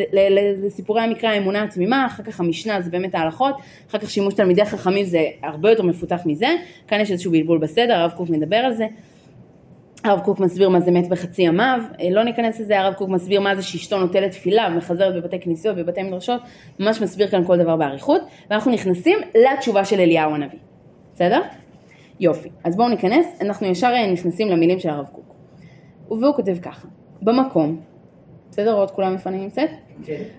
לסיפורי המקרא האמונה התמימה, אחר כך המשנה זה באמת ההלכות, אחר כך שימוש תלמידי חכמים זה הרבה יותר מפותח מזה, כאן יש איזשהו בלבול בסדר, הרב קוק מדבר על זה. הרב קוק מסביר מה זה מת בחצי ימיו, אה, לא ניכנס לזה, הרב קוק מסביר מה זה שאשתו נוטלת תפילה ומחזרת בבתי כנסיות, בבתי מדרשות, ממש מסביר כאן כל דבר באריכות, ואנחנו נכנסים לתשובה של אליהו הנביא, בסדר? יופי, אז בואו ניכנס, אנחנו ישר אה, נכנסים למילים של הרב קוק. והוא כותב ככה, במקום, בסדר? עוד כולם איפה אני נמצאת?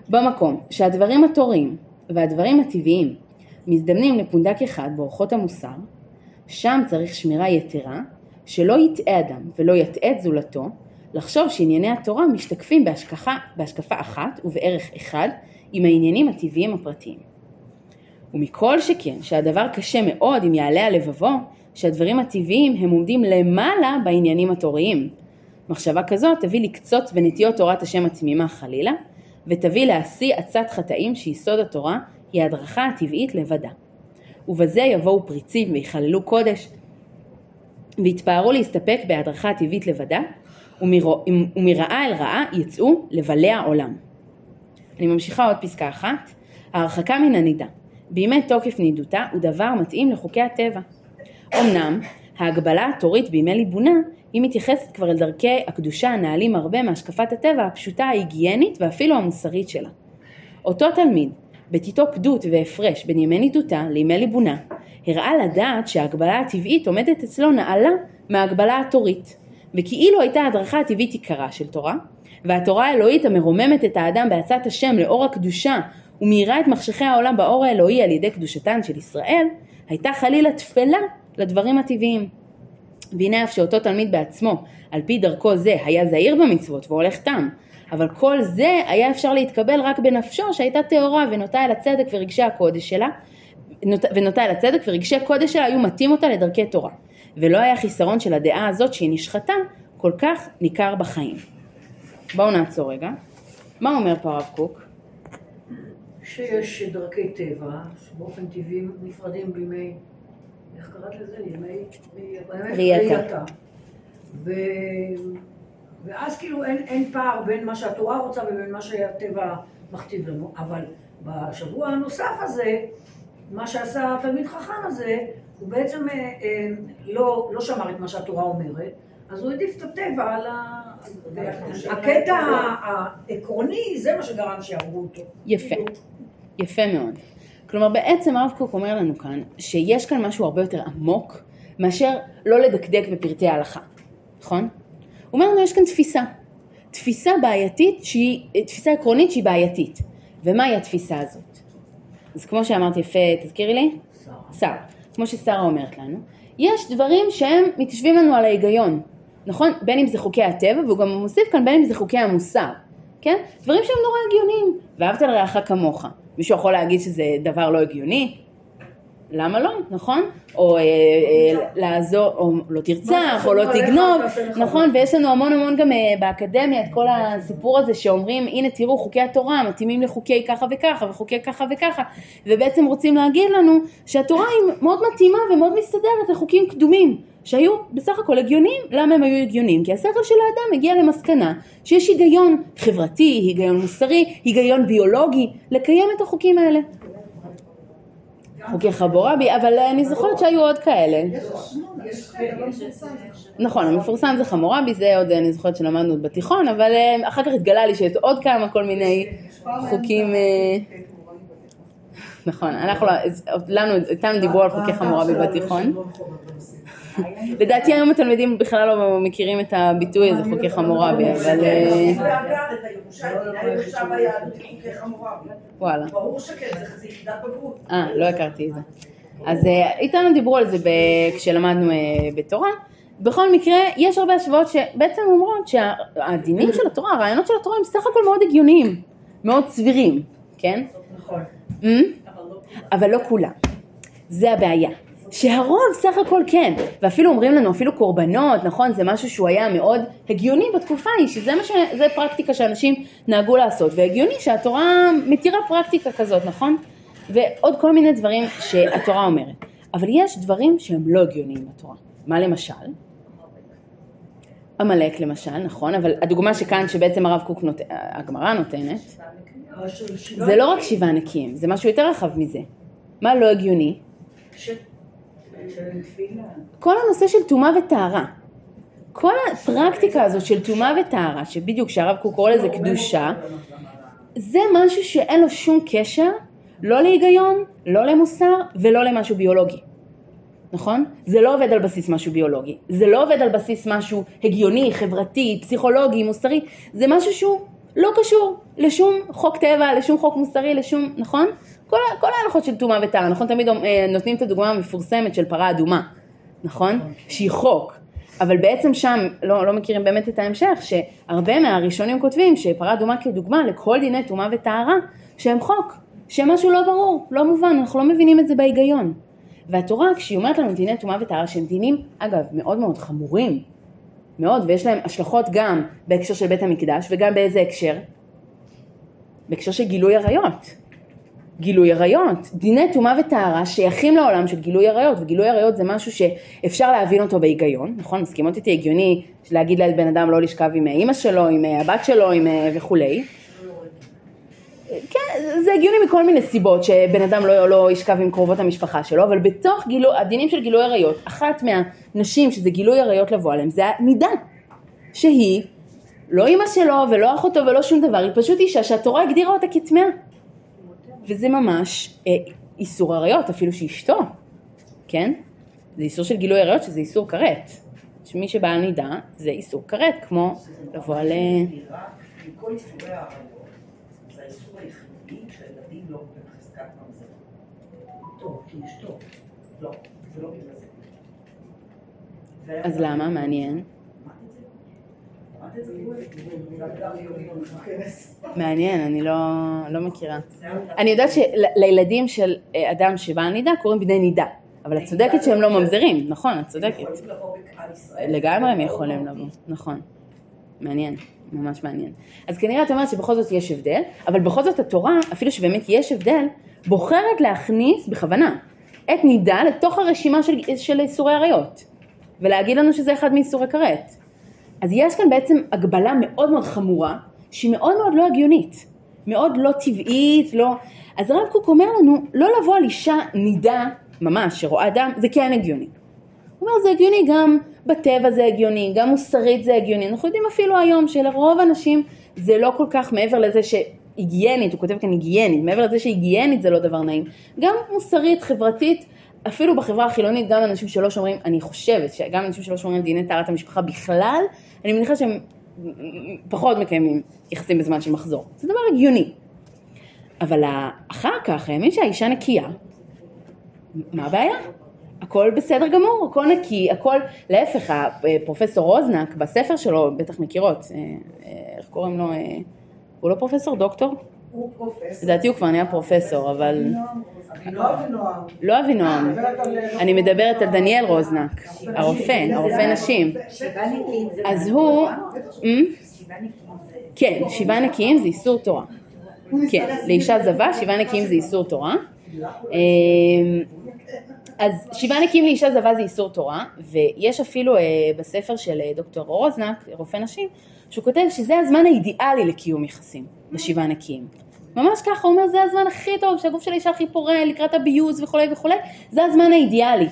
במקום שהדברים התוריים והדברים הטבעיים מזדמנים לפונדק אחד באורחות המוסר, שם צריך שמירה יתרה, שלא יטעה אדם ולא יטעה את זולתו, לחשוב שענייני התורה משתקפים בהשכחה, בהשקפה אחת ובערך אחד עם העניינים הטבעיים הפרטיים. ומכל שכן שהדבר קשה מאוד אם יעלה על לבבו, שהדברים הטבעיים הם עומדים למעלה בעניינים התוריים. מחשבה כזאת תביא לקצוץ בנטיות תורת השם התמימה חלילה, ותביא להשיא עצת חטאים שיסוד התורה היא ההדרכה הטבעית לבדה. ובזה יבואו פריצים ויחללו קודש, ויתפארו להסתפק בהדרכה הטבעית לבדה, ומרע- ומרעה אל רעה יצאו לבלע עולם. אני ממשיכה עוד פסקה אחת. ההרחקה מן הנידה בימי תוקף נידותה הוא דבר מתאים לחוקי הטבע. אמנם ההגבלה התורית בימי ליבונה היא מתייחסת כבר אל דרכי הקדושה הנעלים הרבה מהשקפת הטבע הפשוטה ההיגיינית ואפילו המוסרית שלה. אותו תלמיד, בתיתו פדות והפרש בין ימי נידותה לימי ליבונה, הראה לדעת שההגבלה הטבעית עומדת אצלו נעלה מההגבלה התורית, וכאילו הייתה ההדרכה הטבעית עיקרה של תורה, והתורה האלוהית המרוממת את האדם בעצת השם לאור הקדושה ומאירה את מחשכי העולם באור האלוהי על ידי קדושתן של ישראל, הייתה חלילה תפלה לדברים הטבעיים. והנה אף שאותו תלמיד בעצמו, על פי דרכו זה, היה זהיר במצוות והולך תם, אבל כל זה היה אפשר להתקבל רק בנפשו שהייתה טהורה ונוטה אל הצדק ורגשי הקודש שלה, ונוטה אל הצדק ורגשי קודש שלה היו מטים אותה לדרכי תורה. ולא היה חיסרון של הדעה הזאת שהיא נשחטה כל כך ניכר בחיים. בואו נעצור רגע. מה אומר פה הרב קוק? שיש דרכי טבע, שבאופן טבעי נפרדים בימי, איך קראת לזה? ימי... ראייתה. ראייתה. ואז כאילו אין, אין פער בין מה שהתורה רוצה ובין מה שהטבע מכתיב לנו, אבל בשבוע הנוסף הזה, מה שעשה התלמיד חכם הזה, הוא בעצם אה, אה, לא, לא שמר את מה שהתורה אומרת, אז הוא העדיף את הטבע על ה... הקטע העקרוני, זה מה שגרם שיהרגו אותו. יפה, יפה מאוד. כלומר בעצם הרב קוק אומר לנו כאן שיש כאן משהו הרבה יותר עמוק מאשר לא לדקדק בפרטי ההלכה, נכון? הוא אומר לנו יש כאן תפיסה, תפיסה בעייתית שהיא, תפיסה עקרונית שהיא בעייתית. ומהי התפיסה הזאת? אז כמו שאמרתי יפה, תזכירי לי? שרה. כמו ששרה אומרת לנו, יש דברים שהם מתיישבים לנו על ההיגיון, נכון? בין אם זה חוקי הטבע, והוא גם מוסיף כאן בין אם זה חוקי המוסר, כן? דברים שהם נורא הגיוניים, ואהבת לרעך כמוך. מישהו יכול להגיד שזה דבר לא הגיוני? למה לא, נכון? או אה, אה, לעזור, או לא תרצח, או לא תגנוב, נכון? ויש לנו המון המון גם אה, באקדמיה את כל הסיפור הזה שאומרים, הנה תראו חוקי התורה מתאימים לחוקי ככה וככה וחוקי ככה וככה, ובעצם רוצים להגיד לנו שהתורה היא מאוד מתאימה ומאוד מסתדרת לחוקים קדומים. שהיו בסך הכל הגיוניים. למה הם היו הגיוניים? כי השכל של האדם הגיע למסקנה שיש היגיון חברתי, היגיון מוסרי, היגיון ביולוגי, לקיים את החוקים האלה. חוקי חבורבי, אבל אני זוכרת שהיו עוד כאלה. נכון, המפורסם זה חמורבי, זה עוד אני זוכרת שלמדנו בתיכון, אבל אה, אחר כך התגלה לי שיש עוד כמה כל מיני חוקים... אה, נכון, אנחנו, לא, לנו, איתנו דיברו על חוקי חמורבי בתיכון. לדעתי היום התלמידים בכלל לא מכירים את הביטוי הזה, חוקי חמורבי, אבל... אה, וואלה. ברור שכן, זה יחידת בגרות. אה, לא הכרתי את זה. אז אה, איתנו דיברו על זה כשלמדנו אה, בתורה. בכל מקרה, יש הרבה השוואות שבעצם אומרות שהדינים של התורה, הרעיונות של התורה הם סך הכל מאוד הגיוניים, מאוד סבירים, כן? נכון. אבל לא כולם. זה הבעיה. שהרוב סך הכל כן, ואפילו אומרים לנו אפילו קורבנות, נכון, זה משהו שהוא היה מאוד הגיוני בתקופה ההיא, שזה מה ש... זה פרקטיקה שאנשים נהגו לעשות, והגיוני שהתורה מתירה פרקטיקה כזאת, נכון? ועוד כל מיני דברים שהתורה אומרת. אבל יש דברים שהם לא הגיוניים בתורה. מה למשל? עמלק למשל, נכון, אבל הדוגמה שכאן שבעצם הרב קוק, נות... הגמרא נותנת, זה לא רק שבעה נקיים, זה משהו יותר רחב מזה. מה לא הגיוני? כל הנושא של טומאה וטהרה, כל הפרקטיקה הזאת של טומאה וטהרה, שבדיוק שהרב קוק קורא לזה קדושה, זה משהו שאין לו שום קשר, לא להיגיון, לא למוסר ולא למשהו ביולוגי. נכון? זה לא עובד על בסיס משהו ביולוגי, זה לא עובד על בסיס משהו הגיוני, חברתי, פסיכולוגי, מוסרי, זה משהו שהוא לא קשור לשום חוק טבע, לשום חוק מוסרי, לשום, נכון? כל, כל ההלכות של טומאה וטהרה, נכון? תמיד אה, נותנים את הדוגמה המפורסמת של פרה אדומה, נכון? שהיא חוק. אבל בעצם שם לא, לא מכירים באמת את ההמשך, שהרבה מהראשונים כותבים שפרה אדומה כדוגמה לכל דיני טומאה וטהרה, שהם חוק, שהם משהו לא ברור, לא מובן, אנחנו לא מבינים את זה בהיגיון. והתורה כשהיא אומרת לנו דיני טומאה וטהרה שהם דינים אגב מאוד מאוד חמורים, מאוד, ויש להם השלכות גם בהקשר של בית המקדש וגם באיזה הקשר? בהקשר של גילוי עריות. גילוי עריות. דיני טומאה וטהרה שייכים לעולם של גילוי עריות, וגילוי עריות זה משהו שאפשר להבין אותו בהיגיון, נכון? מסכימות איתי הגיוני להגיד לבן אדם לא לשכב עם אימא שלו, עם הבת שלו, עם וכולי. כן, זה הגיוני מכל מיני סיבות שבן אדם לא, לא ישכב עם קרובות המשפחה שלו, אבל בתוך גילו, הדינים של גילוי עריות, אחת מהנשים שזה גילוי עריות לבוא עליהם זה הנידה, שהיא לא אימא שלו ולא אחותו ולא שום דבר, היא פשוט אישה שהתורה הגדירה אותה כטמאה. וזה ממש אה, איסור עריות, אפילו שאשתו, כן? זה איסור של גילוי עריות שזה איסור כרת. שמי שבעל נידה זה איסור כרת, כמו לבוא על... מכל איסורי העריות זה האיסור היחידי שהילדים לא בחזקת ממזר. טוב, כי אשתו. לא, זה לא בגלל זה. אז למה? מעניין. מעניין, אני לא, לא מכירה. אני יודעת שלילדים של אה, אדם שבעל נידה קוראים בני נידה, אבל את צודקת שהם לא ממזרים, נכון, את צודקת. לגמרי הם יכולים לבוא, נכון. מעניין, ממש מעניין. אז כנראה את אומרת שבכל זאת יש הבדל, אבל בכל זאת התורה, אפילו שבאמת יש הבדל, בוחרת להכניס בכוונה את נידה לתוך הרשימה של, של איסורי עריות, ולהגיד לנו שזה אחד מאיסורי כרת. אז יש כאן בעצם הגבלה מאוד מאוד חמורה, שהיא מאוד מאוד לא הגיונית, מאוד לא טבעית, לא... אז הרב קוק אומר לנו, לא לבוא על אישה נידה, ממש, שרואה דם, זה כן הגיוני. הוא אומר, זה הגיוני גם בטבע זה הגיוני, גם מוסרית זה הגיוני. אנחנו יודעים אפילו היום שלרוב אנשים זה לא כל כך מעבר לזה שהיגיינית, הוא כותב כאן היגיינית, מעבר לזה שהיגיינית זה לא דבר נעים. גם מוסרית, חברתית, אפילו בחברה החילונית, גם אנשים שלא שומרים, אני חושבת שגם אנשים שלא שומרים על דיני טהרת המשפחה בכלל, אני מניחה שהם פחות מקיימים יחסים בזמן של מחזור. זה דבר הגיוני. אבל אחר כך, הימים שהאישה נקייה, מה הבעיה? הכל בסדר גמור, הכל נקי, הכל, להפך, פרופסור רוזנק בספר שלו, בטח מכירות, אה, אה, איך קוראים לו, אה, הוא לא פרופסור, דוקטור? הוא פרופסור. לדעתי הוא כבר נהיה פרופסור, אבל... לא. לא אבינועם, אני מדברת על דניאל רוזנק, הרופא, הרופא נשים. אז הוא... אמ? כן, שבעה נקיים זה איסור תורה. כן, לאישה זבה, שבעה נקיים זה איסור תורה. אמ, אז שבעה נקיים לאישה זבה זה איסור תורה, ויש אפילו אה, בספר של אה, דוקטור רוזנק, רופא נשים, שהוא כותב שזה הזמן האידיאלי לקיום יחסים, בשבעה נקיים. ממש ככה, הוא אומר זה הזמן הכי טוב, שהגוף של האישה הכי פורה לקראת הביוז וכולי וכולי, זה הזמן האידיאלי.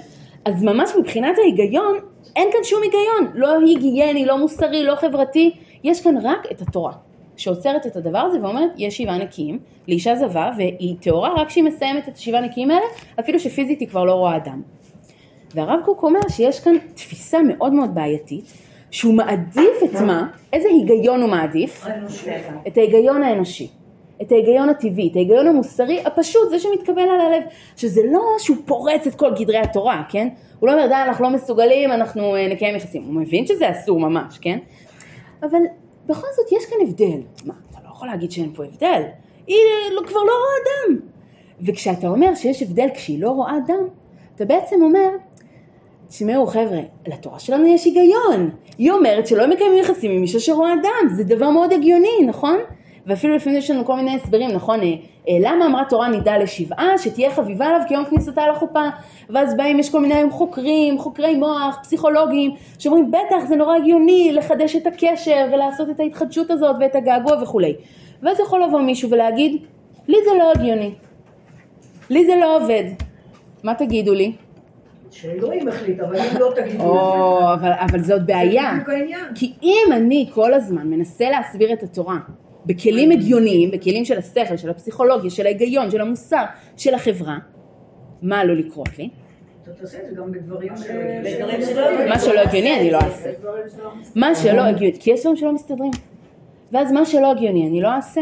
אז ממש מבחינת ההיגיון, אין כאן שום היגיון, לא היגייני, לא מוסרי, לא חברתי, יש כאן רק את התורה. שעוצרת את הדבר הזה ואומרת יש שבעה נקיים לאישה זבה והיא טהורה רק כשהיא מסיימת את השבעה נקיים האלה אפילו שפיזית היא כבר לא רואה אדם. והרב קוק אומר שיש כאן תפיסה מאוד מאוד בעייתית שהוא מעדיף את מה, איזה היגיון הוא מעדיף? את ההיגיון האנושי. את ההיגיון הטבעי, את ההיגיון המוסרי הפשוט, זה שמתקבל על הלב, שזה לא שהוא פורץ את כל גדרי התורה, כן? הוא לא אומר די אנחנו לא מסוגלים, אנחנו אה, נקיים יחסים, הוא מבין שזה אסור ממש, כן? אבל בכל זאת יש כאן הבדל. מה, אתה לא יכול להגיד שאין פה הבדל. היא לא, כבר לא רואה דם. וכשאתה אומר שיש הבדל כשהיא לא רואה דם, אתה בעצם אומר, תשמעו חבר'ה, לתורה שלנו יש היגיון. היא אומרת שלא מקיימים יחסים עם אישה שרואה דם, זה דבר מאוד הגיוני, נכון? ואפילו לפעמים יש לנו כל מיני הסברים, נכון? אה, אה, למה אמרה תורה נידה לשבעה? שתהיה חביבה עליו כיום כניסתה לחופה. ואז באים, יש כל מיני היום חוקרים, חוקרי מוח, פסיכולוגים, שאומרים בטח זה נורא הגיוני לחדש את הקשר ולעשות את ההתחדשות הזאת ואת הגעגוע וכולי. ואז יכול לבוא מישהו ולהגיד, לי זה לא הגיוני. לי זה לא עובד. מה תגידו לי? שאלוהים החליט, אבל אם לא תגידו או, אבל, אבל זאת בעיה. זה בדיוק העניין. כי אם אני כל הזמן מנסה להסביר את התורה בכלים הגיוניים, בכלים של השכל, של הפסיכולוגיה, של ההיגיון, של המוסר, של החברה, מה עלול לקרות לי? אתה תעשה את זה גם בדברים בדברים ש... שלא- מה שלא הגיוני אני לא אעשה. מה שלא הגיוני, כי יש דברים שלא מסתדרים. ואז מה שלא הגיוני אני לא אעשה.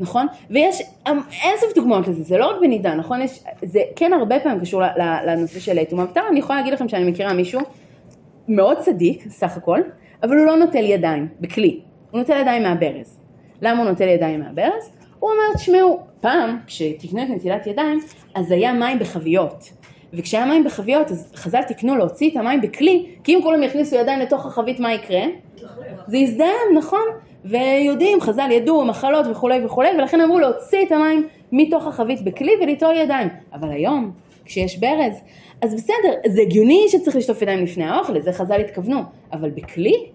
נכון? ויש אמ, אינסוף דוגמאות לזה, זה לא רק בנידה, נכון? יש, זה כן הרבה פעמים קשור ל- ל- לנושא של טומאה וטהרה, אני יכולה להגיד לכם שאני מכירה מישהו מאוד צדיק, סך הכל, אבל הוא לא נוטל ידיים, בכלי, הוא נוטל ידיים מהברז. למה הוא נוטל ידיים מהברז? הוא אומר, תשמעו, פעם כשתקנו את נטילת ידיים, אז היה מים בחביות. וכשהיה מים בחביות, אז חז"ל תקנו להוציא את המים בכלי, כי אם כולם יכניסו ידיים לתוך החבית, מה יקרה? זה יזדהם, נכון? ויודעים, חז"ל ידעו, מחלות וכולי וכולי, ולכן אמרו להוציא את המים מתוך החבית בכלי וליטול ידיים. אבל היום, כשיש ברז, אז בסדר, זה הגיוני שצריך לשטוף ידיים לפני האוכל, לזה חז"ל התכוונו, אבל בכלי?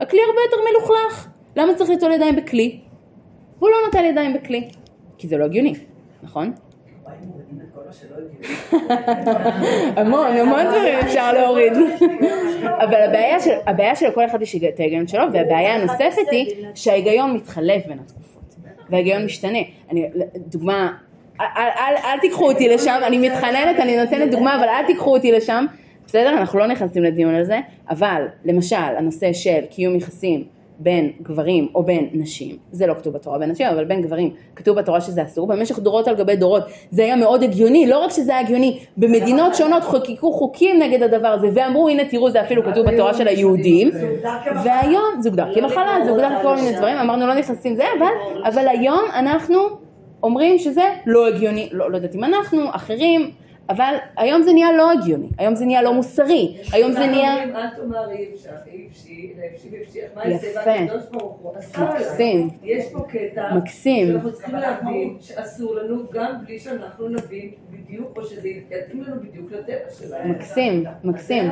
הכלי הרבה יותר מלוכלך. למה צריך ליטול ידיים בכלי? והוא לא נוטל ידיים בכלי, כי זה לא הגיוני, נכון? המון, המון דברים אפשר להוריד. אבל הבעיה של, כל אחד יש את ההיגיון שלו, והבעיה הנוספת היא שההיגיון מתחלף בין התקופות, וההיגיון משתנה. אני, דוגמה, אל תיקחו אותי לשם, אני מתחננת, אני נותנת דוגמה, אבל אל תיקחו אותי לשם, בסדר? אנחנו לא נכנסים לדיון על זה, אבל למשל הנושא של קיום יחסים בין גברים או בין נשים, זה לא כתוב בתורה בין נשים, אבל בין גברים. כתוב בתורה שזה אסור, במשך דורות על גבי דורות. זה היה מאוד הגיוני, לא רק שזה היה הגיוני, במדינות שונות חוקקו חוקים נגד הדבר הזה ואמרו הנה תראו זה אפילו כתוב בתורה של היהודים. והיום זה הוגדר כמחלה, זה הוגדר כל מיני דברים, אמרנו לא נכנסים אבל, אבל היום אנחנו אומרים שזה לא הגיוני, לא, לא יודעת אם אנחנו, אחרים, אבל היום זה נהיה לא הגיוני, היום זה נהיה לא מוסרי, היום זה נהיה... אל תאמר אי אפשר, אי אפשי, לאפשי ואפשיח, מה? יפה. מקסים, יש פה קטע מקסים. שאנחנו צריכים להבין שאסור לנו גם בלי שאנחנו נבין בדיוק, או שזה יתאים לנו בדיוק לטבע שלהם. מקסים, מקסים.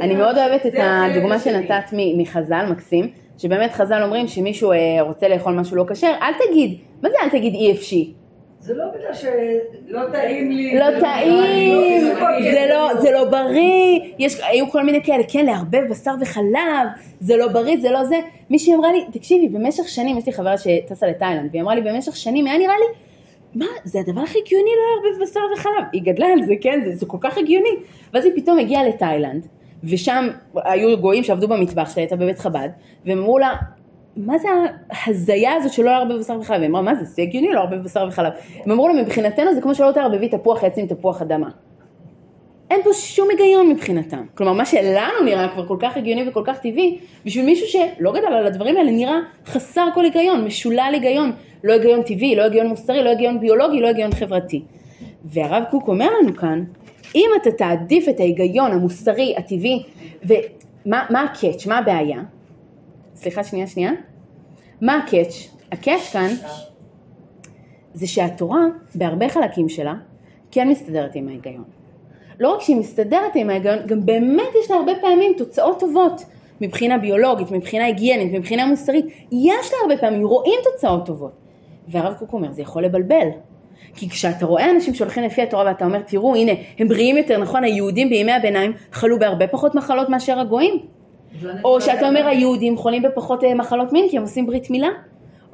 אני מאוד אוהבת את הדוגמה. שנתת מחז"ל, מקסים, שבאמת חז"ל אומרים שמישהו אה, רוצה לאכול משהו לא כשר, אל תגיד, מה זה אל תגיד אי אפשי? זה לא בגלל ש... לא טעים לי. לא טעים, לא טעים. זה לא, זה לא בריא, היו כל מיני כאלה, כן, לערבב בשר וחלב, זה לא בריא, זה לא זה. מישהי אמרה לי, תקשיבי, במשך שנים, יש לי חברה שטסה לתאילנד, והיא אמרה לי, במשך שנים היה נראה לי, מה, זה הדבר הכי הגיוני לא לערבב בשר וחלב. היא גדלה על זה, כן, זה, זה כל כך הגיוני. ואז היא פתאום הגיעה לתאילנד, ושם היו גויים שעבדו במטבח שלה, הייתה בבית חב"ד, והם אמרו לה, מה זה ההזיה הזאת שלא לערבב בשר וחלב? היא אמרה, מה זה, זה הגיוני לא לערבב בשר וחלב. הם אמרו לה, מבחינתנו זה כמו שלא תערבבי תפוח עץ עם תפוח אדמה. אין פה שום היגיון מבחינתם. כלומר, מה שלנו נראה כבר כל כך הגיוני וכל כך טבעי, בשביל מישהו שלא גדל על הדברים האלה, נראה חסר כל היגיון, משולל היגיון. לא היגיון טבעי, לא היגיון מוסרי, לא היגיון ביולוגי, לא היגיון חברתי. והרב קוק אומר לנו כאן, אם אתה תעדיף את ההיגיון המוסרי, הטבעי, ומה מה ה catch, מה הבעיה? סליחה, שנייה, שנייה. מה ה catch? ה catch כאן זה שהתורה, בהרבה חלקים שלה, כן מסתדרת עם ההיגיון. לא רק שהיא מסתדרת עם ההיגיון, גם באמת יש לה הרבה פעמים תוצאות טובות. מבחינה ביולוגית, מבחינה היגיינית, מבחינה מוסרית, יש לה הרבה פעמים, רואים תוצאות טובות. והרב קוק אומר, זה יכול לבלבל. כי כשאתה רואה אנשים שהולכים לפי התורה ואתה אומר, תראו, הנה, הם בריאים יותר, נכון, היהודים בימי הביניים חלו בהרבה פחות מחלות מאשר הגויים. או שאתה אומר, היהודים חולים בפחות אה, מחלות מין כי הם עושים ברית מילה.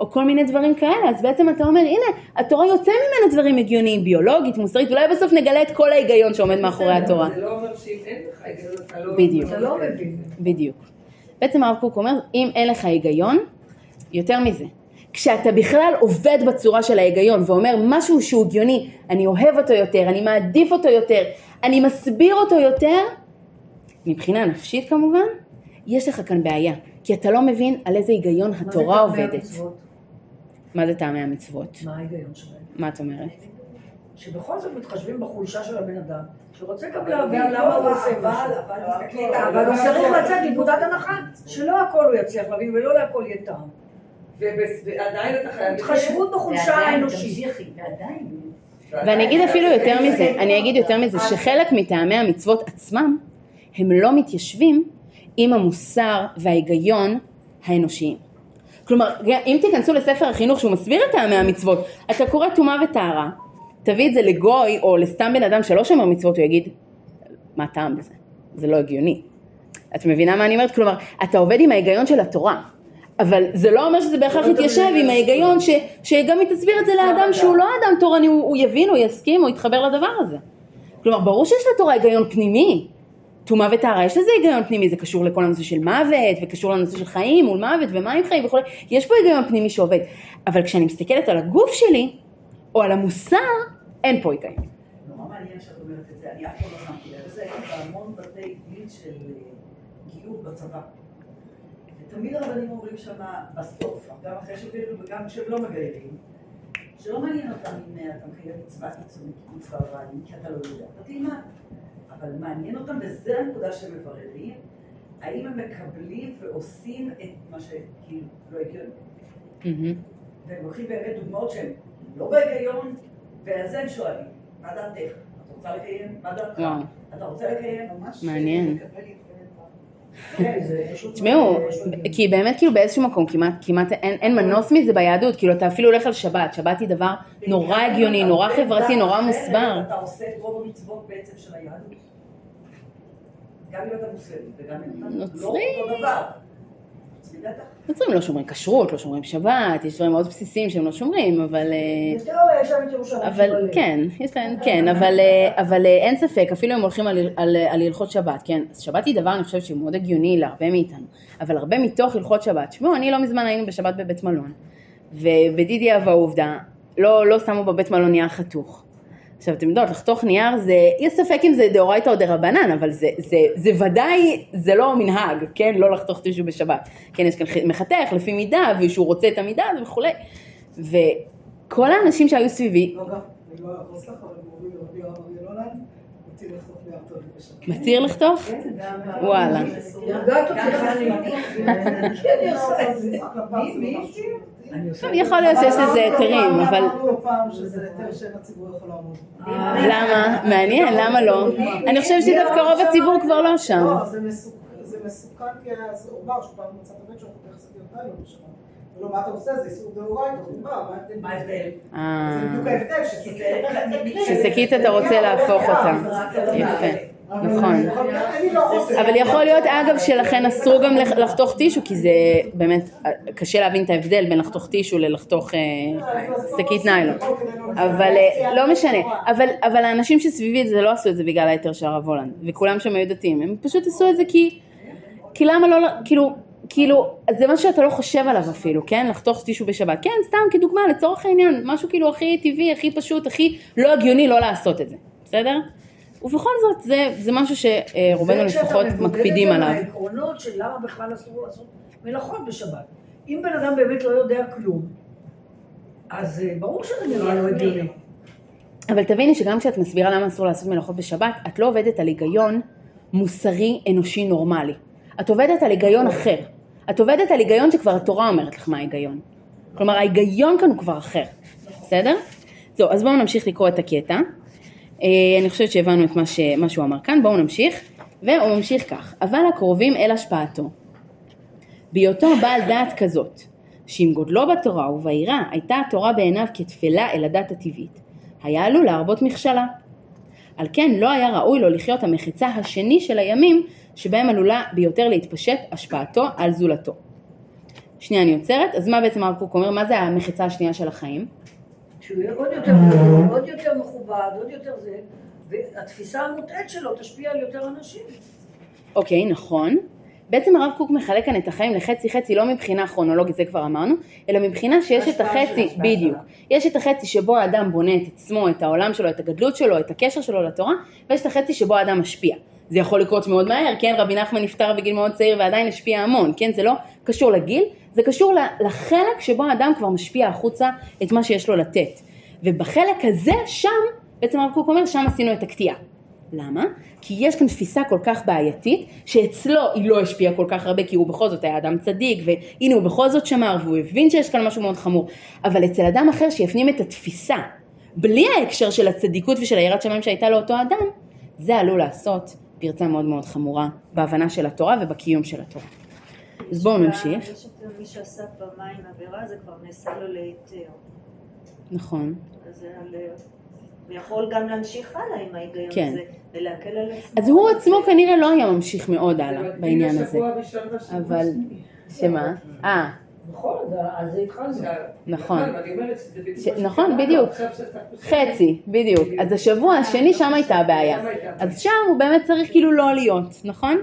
או כל מיני דברים כאלה, אז בעצם אתה אומר, הנה, התורה יוצא ממנה דברים הגיוניים, ביולוגית, מוסרית, אולי בסוף נגלה את כל ההיגיון שעומד מאחורי התורה. זה לא אומר שאם אין לך היגיון לא... אתה לא מבין. בדיוק. בעצם הרב קוק אומר, אם אין לך היגיון, יותר מזה, כשאתה בכלל עובד בצורה של ההיגיון ואומר משהו שהוא הגיוני, אני אוהב אותו יותר, אני מעדיף אותו יותר, אני מסביר אותו יותר, מבחינה נפשית כמובן, יש לך כאן בעיה, כי אתה לא מבין על איזה היגיון התורה עובדת. המצוות? מה זה טעמי המצוות? מה ההיגיון שלהם? מה את אומרת? שבכל זאת מתחשבים בחולשה של הבן אדם, שרוצה גם אבל- להבין למה הוא עושה משהו. אבל הוא צריך לצאת מנקודת הנחה שלא הכל הוא יצליח להבין ולא להכל יהיה טעם. ועדיין אתה חייב... התחשבות בחולשה האנושית. ואני אגיד אפילו יותר מזה, אני אגיד יותר מזה, שחלק מטעמי המצוות עצמם, הם לא מתיישבים עם המוסר וההיגיון האנושיים. כלומר, אם תיכנסו לספר החינוך שהוא מסביר את טעמי המצוות, אתה קורא טומאה וטהרה, תביא את זה לגוי או לסתם בן אדם שלא שומר מצוות, הוא יגיד, מה הטעם בזה? זה לא הגיוני. את מבינה מה אני אומרת? כלומר, אתה עובד עם ההיגיון של התורה, אבל זה לא אומר שזה בהכרח יתיישב עם ההיגיון ש, שגם היא תסביר את זה לאדם שהוא לא אדם תורני, הוא, הוא יבין, הוא יסכים, הוא יתחבר לדבר הזה. כלומר, ברור שיש לתורה היגיון פנימי. טומאה וטהרה, יש לזה היגיון פנימי, זה קשור לכל הנושא של מוות, וקשור לנושא של חיים מול מוות, ומה עם חיים וכולי, יש פה היגיון פנימי שעובד. אבל כשאני מסתכלת על הגוף שלי, או על המוסר, אין פה היגיון. נורא מעניין שאת אומרת את זה, אני אף פעם לא שמתי לב לזה, בהמון בתי דין של אה, גיור בצבא. ותמיד הרבנים אומרים שמה בסוף, גם אחרי שגיירו וגם כשהם לא מגיירים, שלא מעניין אותם אם אה, אתה מקיים מצווה קיצונית, מצווה רענית, כי אתה לא יודע, אתה תלמד. אבל מעניין אותם, וזו הנקודה שהם מבררים, האם הם מקבלים ועושים את מה שכאילו לא הגיוני. והם לוקחים באמת דוגמאות שהן לא בהיגיון, ועל זה הם שואלים, מה דעתך? את רוצה לקיים? מה דעתך? וואו. אתה רוצה לקיים? ממש מעניין. יפה. כן. תשמעו, מאוד- כי באמת כאילו באיזשהו מקום כמעט, כמעט אין, אין מנוס מזה ביהדות, כאילו אתה אפילו הולך על שבת, שבת היא דבר נורא הגיוני, נורא חברתי, נורא מוסבר. אתה עושה את רוב המצוות בעצם של היהדות. גם אם אתה מוסלמי וגם אם אתה לא נוצרי. נוצרים לא שומרים כשרות, לא שומרים שבת, יש דברים מאוד בסיסיים שהם לא שומרים, אבל... אה, אבל. כן, יש להם, כן, אבל, אה, אבל אה, אין ספק, אפילו אם הולכים על, על, על הלכות שבת, כן, שבת היא דבר, אני חושבת שהוא מאוד הגיוני להרבה מאיתנו, אבל הרבה מתוך הלכות שבת, שמעו, אני לא מזמן היינו בשבת בבית מלון, ובדידי אהבה עובדה, לא, לא שמו בבית מלון נייר חתוך. עכשיו אתם יודעות, לחתוך נייר זה, יש ספק אם זה דאורייתא או דרבנן, אבל זה, זה, זה ודאי, זה לא מנהג, כן, לא לחתוך טישו בשבת. כן, יש כאן מחתך לפי מידה, ושהוא רוצה את המידה וכולי. וכל האנשים שהיו סביבי, לא, גם, אני לא אהרוס לך, אבל טוב, את זה. יכול להיות שיש לזה היתרים, אבל פעם. למה? מעניין, למה לא? אני חושבת שדווקא רוב הציבור כבר לא שם. לא, זה מסוכ- זה מסוכן כי אז עובר שפעם מצאת בית שהוא חותך שקיות ניילון בשבת. ולא, מה אתה עושה? זה איסור דאורייתא, מה ההבדל? מה ההבדל? אה, זה בדיוק ההבדל, ששקית... ששקית אתה רוצה להפוך אותה. יפה. נכון. לא. אבל יכול להיות אגב שלכן אסרו גם לח- לחתוך טישו כי זה באמת אה, קשה להבין את ההבדל בין לחתוך טישו ללחתוך אה, שקית ניילון אבל אה, לא משנה אבל אבל האנשים שסביבי זה לא עשו את זה בגלל ההיתר של הרב הולנד וכולם שם היו דתיים הם פשוט עשו את זה כי כי למה לא כאילו כאילו זה משהו שאתה לא חושב עליו אפילו כן לחתוך טישו בשבת כן סתם כדוגמה לצורך העניין משהו כאילו הכי טבעי הכי פשוט הכי לא הגיוני לא לעשות את זה בסדר? ובכל זאת זה, זה משהו שרובנו זה כשאתה לפחות מבודד מקפידים עליו. העקרונות של למה בכלל אסור לעשות מלאכות בשבת. אם בן אדם באמת לא יודע כלום, אז אה, ברור שזה נראה לו הגיוני. אבל תביני שגם כשאת מסבירה למה אסור לעשות מלאכות בשבת, את לא עובדת על היגיון מוסרי אנושי נורמלי. את עובדת על היגיון אחר. את עובדת על היגיון שכבר התורה אומרת לך מה ההיגיון. כלומר ההיגיון כאן הוא כבר אחר. בסדר? זהו, אז בואו נמשיך לקרוא את הקטע. אה, אני חושבת שהבנו את מה, ש... מה שהוא אמר כאן, בואו נמשיך. והוא ממשיך כך, אבל הקרובים אל השפעתו. בהיותו בעל דעת כזאת, שאם גודלו בתורה וביראה הייתה התורה בעיניו כתפלה אל הדת הטבעית, היה עלול להרבות מכשלה. על כן לא היה ראוי לו לחיות המחצה השני של הימים שבהם עלולה ביותר להתפשט השפעתו על זולתו. שנייה אני עוצרת, אז מה בעצם הרב קוק אומר, מה זה המחצה השנייה של החיים? שהוא יהיה עוד יותר עוד יותר מכובד, עוד יותר זה, והתפיסה המוטעית שלו תשפיע על יותר אנשים. אוקיי, נכון. בעצם הרב קוק מחלק כאן את החיים לחצי חצי לא מבחינה כרונולוגית, זה כבר אמרנו, אלא מבחינה שיש את החצי, בדיוק, יש את החצי שבו האדם בונה את עצמו, את העולם שלו, את הגדלות שלו, את הקשר שלו לתורה, ויש את החצי שבו האדם משפיע. זה יכול לקרות מאוד מהר, כן, רבי נחמן נפטר בגיל מאוד צעיר ועדיין השפיע המון, כן, זה לא קשור לגיל, זה קשור לחלק שבו האדם כבר משפיע החוצה את מה שיש לו לתת. ובחלק הזה, שם, בעצם הרב קוק אומר, שם עשינו את הקטיעה. למה? כי יש כאן תפיסה כל כך בעייתית, שאצלו היא לא השפיעה כל כך הרבה, כי הוא בכל זאת היה אדם צדיק, והנה הוא בכל זאת שמר, והוא הבין שיש כאן משהו מאוד חמור, אבל אצל אדם אחר שיפנים את התפיסה, בלי ההקשר של הצדיקות ושל היראת שמיים שהייתה לאותו אדם, זה עלול לעשות פרצה מאוד מאוד חמורה בהבנה של התורה ובקיום של התורה. אז בואו נמשיך. יש יותר מי שעשה פעמיים עבירה, זה כבר נעשה לו להיתר. נכון. אז זה על... ויכול גם להמשיך הלאה עם ההיגיון כן. הזה, ולהקל על עצמו. אז הוא עצמו כנראה לא היה ממשיך מאוד הלאה בעניין הזה. אבל. שמה? אה, נכון, זה- על זה התחלנו. נכון. נכון, בדיוק. חושב- חצי, בדיוק. אז השבוע השני שם הייתה הבעיה. אז שם הוא באמת צריך כאילו לא להיות, נכון?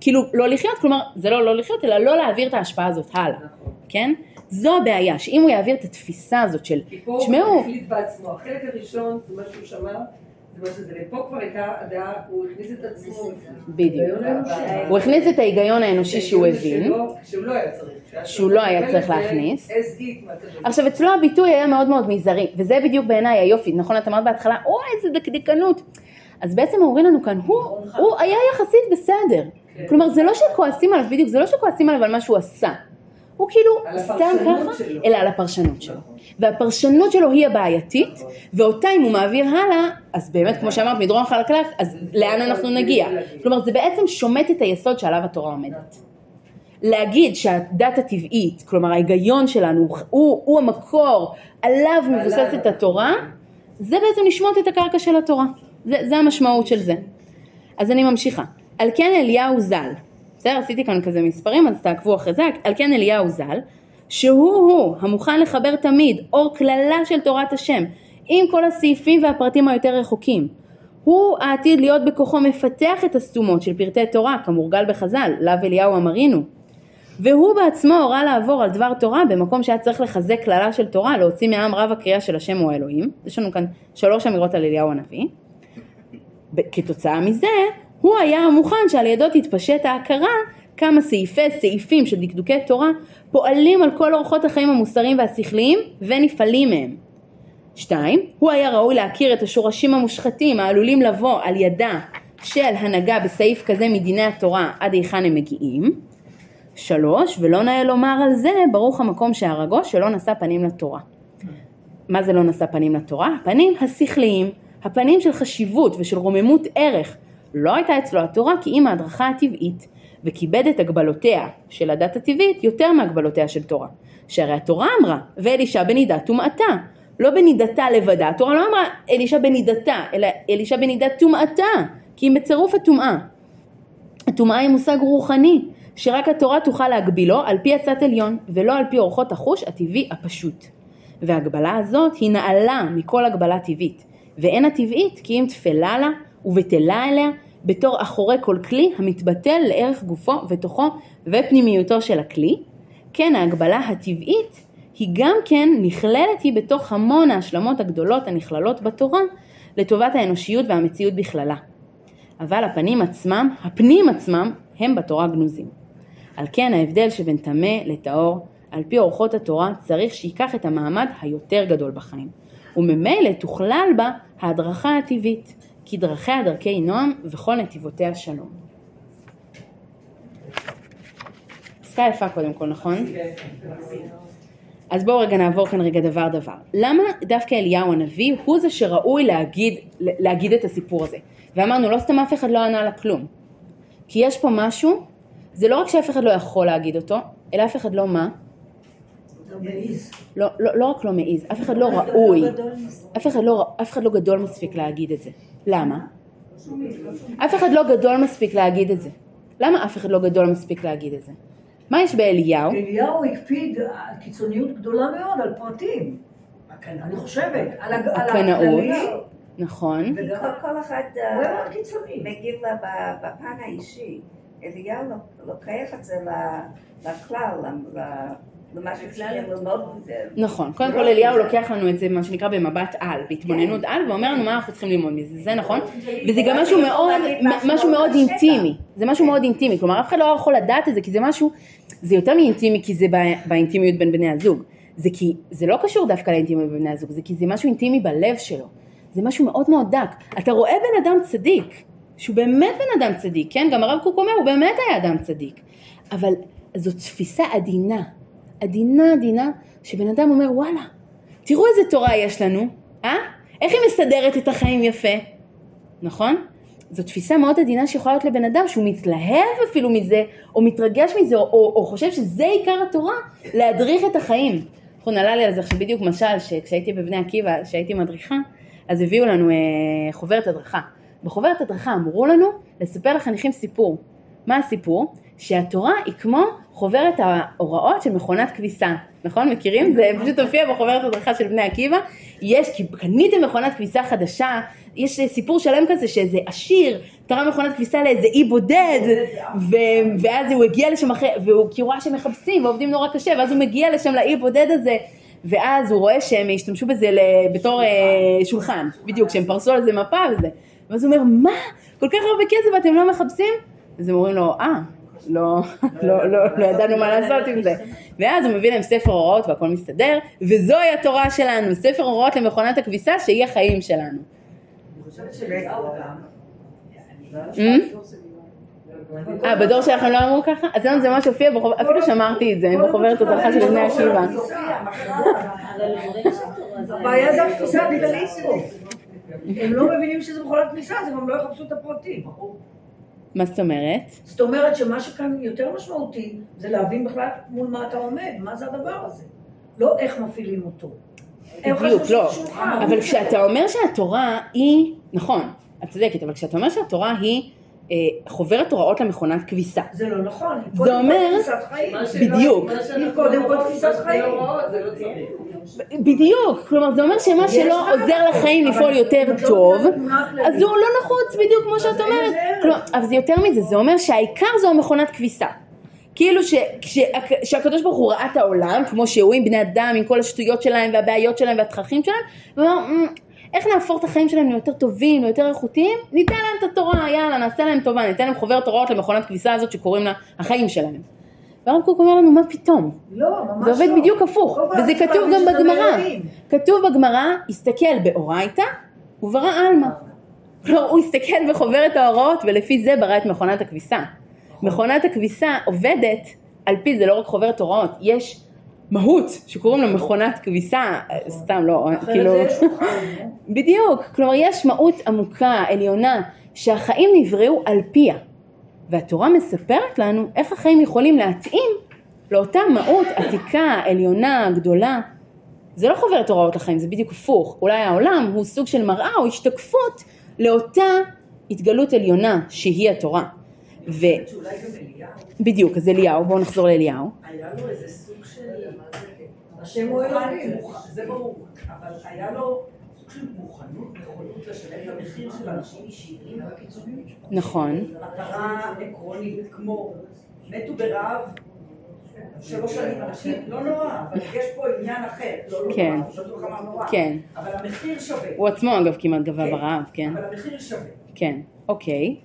כאילו לא לחיות, כלומר זה לא לא לחיות, אלא לא להעביר את ההשפעה הזאת הלאה, נכון. כן? זו הבעיה, שאם הוא יעביר את התפיסה הזאת של, כי פה תשמעו, הוא החליט בעצמו, החלק הראשון זה מה שהוא שמע, ופה כבר הייתה הדעה, הוא הכניס את עצמו. בדיוק. ההיגיון האנושי. הוא הכניס את ההיגיון האנושי שהוא הבין, שהוא לא היה צריך. שהיה שהוא לא היה צריך להכניס. עכשיו אצלו הביטוי היה מאוד מאוד מזערי, וזה בדיוק בעיניי היופי, נכון את אמרת בהתחלה, אוי איזה דקדקנות, אז בעצם אומרים לנו כאן, הוא, הוא היה יחסית בסדר, כן. כלומר זה לא שכועסים עליו, בדיוק, זה לא שכועסים עליו על מה שהוא עשה, הוא כאילו סתם ככה, שלו. אלא על הפרשנות שלו, והפרשנות שלו היא הבעייתית, ואותה אם הוא מעביר הלאה, אז באמת כמו שאמרת מדרון חלקלק, אז לאן אנחנו נגיע, כלומר זה בעצם שומט את היסוד שעליו התורה עומדת. להגיד שהדת הטבעית, כלומר ההיגיון שלנו הוא, הוא המקור עליו מבוססת התורה, זה בעצם לשמוט את הקרקע של התורה. זה, זה המשמעות של זה. אז אני ממשיכה. על כן אליהו ז"ל, בסדר? עשיתי כאן כזה מספרים אז תעקבו אחרי זה. על כן אליהו ז"ל, שהוא הוא המוכן לחבר תמיד אור קללה של תורת השם עם כל הסעיפים והפרטים היותר רחוקים. הוא העתיד להיות בכוחו מפתח את הסתומות של פרטי תורה כמורגל בחז"ל, לאו אליהו אמרינו. והוא בעצמו הורה לעבור על דבר תורה במקום שהיה צריך לחזק קללה של תורה, להוציא מעם רב הקריאה של השם הוא האלוהים. יש לנו כאן שלוש אמירות על אליהו הנביא. כתוצאה מזה, הוא היה המוכן שעל ידו תתפשט ההכרה כמה סעיפי סעיפים של דקדוקי תורה פועלים על כל אורחות החיים המוסריים והשכליים ונפעלים מהם. שתיים, הוא היה ראוי להכיר את השורשים המושחתים העלולים לבוא על ידה של הנהגה בסעיף כזה מדיני התורה עד היכן הם מגיעים. שלוש, ולא נאה לומר על זה ברוך המקום שהרגו שלא נשא פנים לתורה. מה זה לא נשא פנים לתורה? הפנים השכליים, הפנים של חשיבות ושל רוממות ערך. לא הייתה אצלו התורה כי אם ההדרכה הטבעית, וכיבד את הגבלותיה של הדת הטבעית יותר מהגבלותיה של תורה. שהרי התורה אמרה, ואלישע בנידה טומאתה. לא בנידתה לבדה, התורה לא אמרה אלישע בנידתה, אלא אלישע בנידת טומאתה, כי אם בצירוף הטומאה. הטומאה היא מושג רוחני, שרק התורה תוכל להגבילו על פי עצת עליון, ולא על פי אורחות החוש הטבעי הפשוט. וההגבלה הזאת היא נעלה מכל הגבלה טבעית, ואין הטבעית כי אם תפלה לה ובטלה אליה בתור אחורי כל כלי המתבטל לערך גופו ותוכו ופנימיותו של הכלי, כן ההגבלה הטבעית היא גם כן נכללת היא בתוך המון ההשלמות הגדולות הנכללות בתורה לטובת האנושיות והמציאות בכללה. אבל הפנים עצמם, הפנים עצמם, הם בתורה גנוזים. על כן ההבדל שבין טמא לטהור, על פי אורחות התורה, צריך שייקח את המעמד היותר גדול בחיים. וממילא תוכלל בה ההדרכה הטבעית, כי דרכיה דרכי נועם וכל נתיבותיה שלום. פסקה יפה קודם כל, נכון? אז בואו רגע נעבור כאן רגע דבר דבר. למה דווקא אליהו הנביא הוא זה שראוי להגיד, להגיד את הסיפור הזה? ואמרנו לא סתם אף אחד לא ענה לה כלום. כי יש פה משהו, זה לא רק שאף אחד לא יכול להגיד אותו, אלא אף אחד לא מה? לא, לא, לא רק לא מעז, אף אחד לא ראוי, אף אחד לא, אף אחד לא גדול מספיק להגיד את זה. למה? אף אחד לא גדול מספיק להגיד את זה. למה אף אחד לא גדול מספיק להגיד את זה? מה יש באליהו? אליהו הקפיד על קיצוניות גדולה מאוד, על פרטים. אני חושבת, על. הכללי, נכון. וגם כל אחד אה. מגיב בפן האישי. אליהו לוק- לוקח את זה לכלל, למה שצריכים ללמוד מזה. נכון, קודם כל אליהו לוקח לנו את זה מה שנקרא במבט על, בהתבוננות על, ואומר לנו מה אנחנו צריכים ללמוד מזה, זה נכון, וזה גם משהו מאוד, משהו מאוד אינטימי, זה משהו מאוד אינטימי, כלומר אף אחד לא יכול לדעת את זה כי זה משהו, זה יותר מאינטימי כי זה בא- באינטימיות בין בני הזוג, זה כי, זה לא קשור דווקא לאינטימיות בין בני הזוג, זה כי זה משהו אינטימי בלב שלו, זה משהו מאוד מאוד דק, אתה רואה בן אדם צדיק, שהוא באמת בן אדם צדיק, כן, גם הרב קוק אומר הוא באמת היה אדם צדיק, אבל זו תפיסה עדינה, עדינה עדינה, שבן אדם אומר וואלה, תראו איזה תורה יש לנו, אה? איך היא מסדרת את החיים יפה, נכון? זו תפיסה מאוד עדינה שיכולה להיות לבן אדם שהוא מתלהב אפילו מזה, או מתרגש מזה, או, או, או חושב שזה עיקר התורה, להדריך את החיים. נכון, עלה לי על זה עכשיו בדיוק משל, שכשהייתי בבני עקיבא, כשהייתי מדריכה, אז הביאו לנו אה, חוברת הדרכה. בחוברת הדרכה אמרו לנו לספר לחניכים סיפור. מה הסיפור? שהתורה היא כמו חוברת ההוראות של מכונת כביסה, נכון? מכירים? זה פשוט הופיע בחוברת הדרכה של בני עקיבא. יש, כי קניתם מכונת כביסה חדשה, יש סיפור שלם כזה שאיזה עשיר תרם מכונת כביסה לאיזה אי בודד, ו- ואז הוא הגיע לשם אחרי, והוא כי הוא ראה שהם מחפשים ועובדים נורא קשה, ואז הוא מגיע לשם לאי בודד הזה, ואז הוא רואה שהם השתמשו בזה בתור אה, שולחן, בדיוק, שהם פרסו על זה מפה וזה. ואז הוא אומר, מה? כל כך הרבה כסף ואתם לא מחפשים? אז הם אומרים לו, אה, לא, לא, לא, לא ידענו מה לעשות עם זה. ואז הוא מביא להם ספר הוראות והכל מסתדר, וזוהי התורה שלנו, ספר הוראות למכונת הכביסה שהיא החיים שלנו. אה, בדור שלכם לא אמרו ככה? אז זה מה שהופיע, אפילו שמרתי את זה, בחוברת הדרכה של בני עקיבא. הבעיה זה התפיסה הכללית. הם לא מבינים שזה מכונת כניסה, אז הם גם לא יחפשו את הפרטים. מה זאת אומרת? זאת אומרת שמה שכאן יותר משמעותי זה להבין בכלל מול מה אתה עומד, מה זה הדבר הזה. לא איך מפעילים אותו. בדיוק, לא. אבל כשאתה אומר שהתורה היא, נכון, את צודקת, אבל כשאתה אומר שהתורה היא חוברת הוראות למכונת כביסה, זה לא נכון. זה אומר-. בדיוק, קודם כל תפיסת חיים. בדיוק, כלומר זה אומר שמה שלא עוזר לחיים לפעול יותר לא טוב, אז הוא לא נחוץ בדיוק כמו שאת אומרת, אבל זה יותר מזה, זה אומר שהעיקר זו המכונת כביסה. כאילו שהקדוש ברוך הוא ראה את העולם, כמו שהוא עם בני אדם, עם כל השטויות שלהם והבעיות שלהם והתככים שלהם, ואומר, "מ, איך נהפוך את החיים שלהם ליותר טובים, ליותר איכותיים? ניתן להם את התורה, יאללה, נעשה להם טובה, ניתן להם חוברת הוראות למכונת כביסה הזאת שקוראים לה החיים שלהם. והרב קוק אומר לנו, מה פתאום? לא, ממש זה עובד לא. בדיוק הפוך, כל וזה כתוב גם בגמרא. כתוב בגמרא, הסתכל באורייתא וברא עלמא. כלומר, הוא הסתכל בחוברת ההוראות ולפי זה ברא את מכונת הכביסה. מכונת הכביסה עובדת על פי זה לא רק חוברת הוראות, יש מהות שקוראים לה מכונת כביסה, סתם לא, כאילו, נו. בדיוק, כלומר יש מהות עמוקה, עליונה, שהחיים נבראו על פיה, והתורה מספרת לנו איך החיים יכולים להתאים לאותה מהות עתיקה, עליונה, גדולה. זה לא חוברת הוראות לחיים, זה בדיוק הפוך. אולי העולם הוא סוג של מראה או השתקפות לאותה התגלות עליונה שהיא התורה. שאולי גם אליהו, ובדיוק, אז אליהו, בואו נחזור לאליהו. היה לו איזה השם הוא אלוהים. זה ברור, אבל היה לו סוג של מוכנות, נכונות לשלם את המחיר של אנשים אישיים וקיצוניים. נכון, מטרה עקרונית כמו מתו ברעב שלוש שנים אנשים, לא נורא, אבל יש פה עניין אחר, לא נורא, כן. כן. אבל המחיר שווה, הוא עצמו אגב כמעט גבה כן. ברעב, כן. אבל המחיר שווה. כן, אוקיי.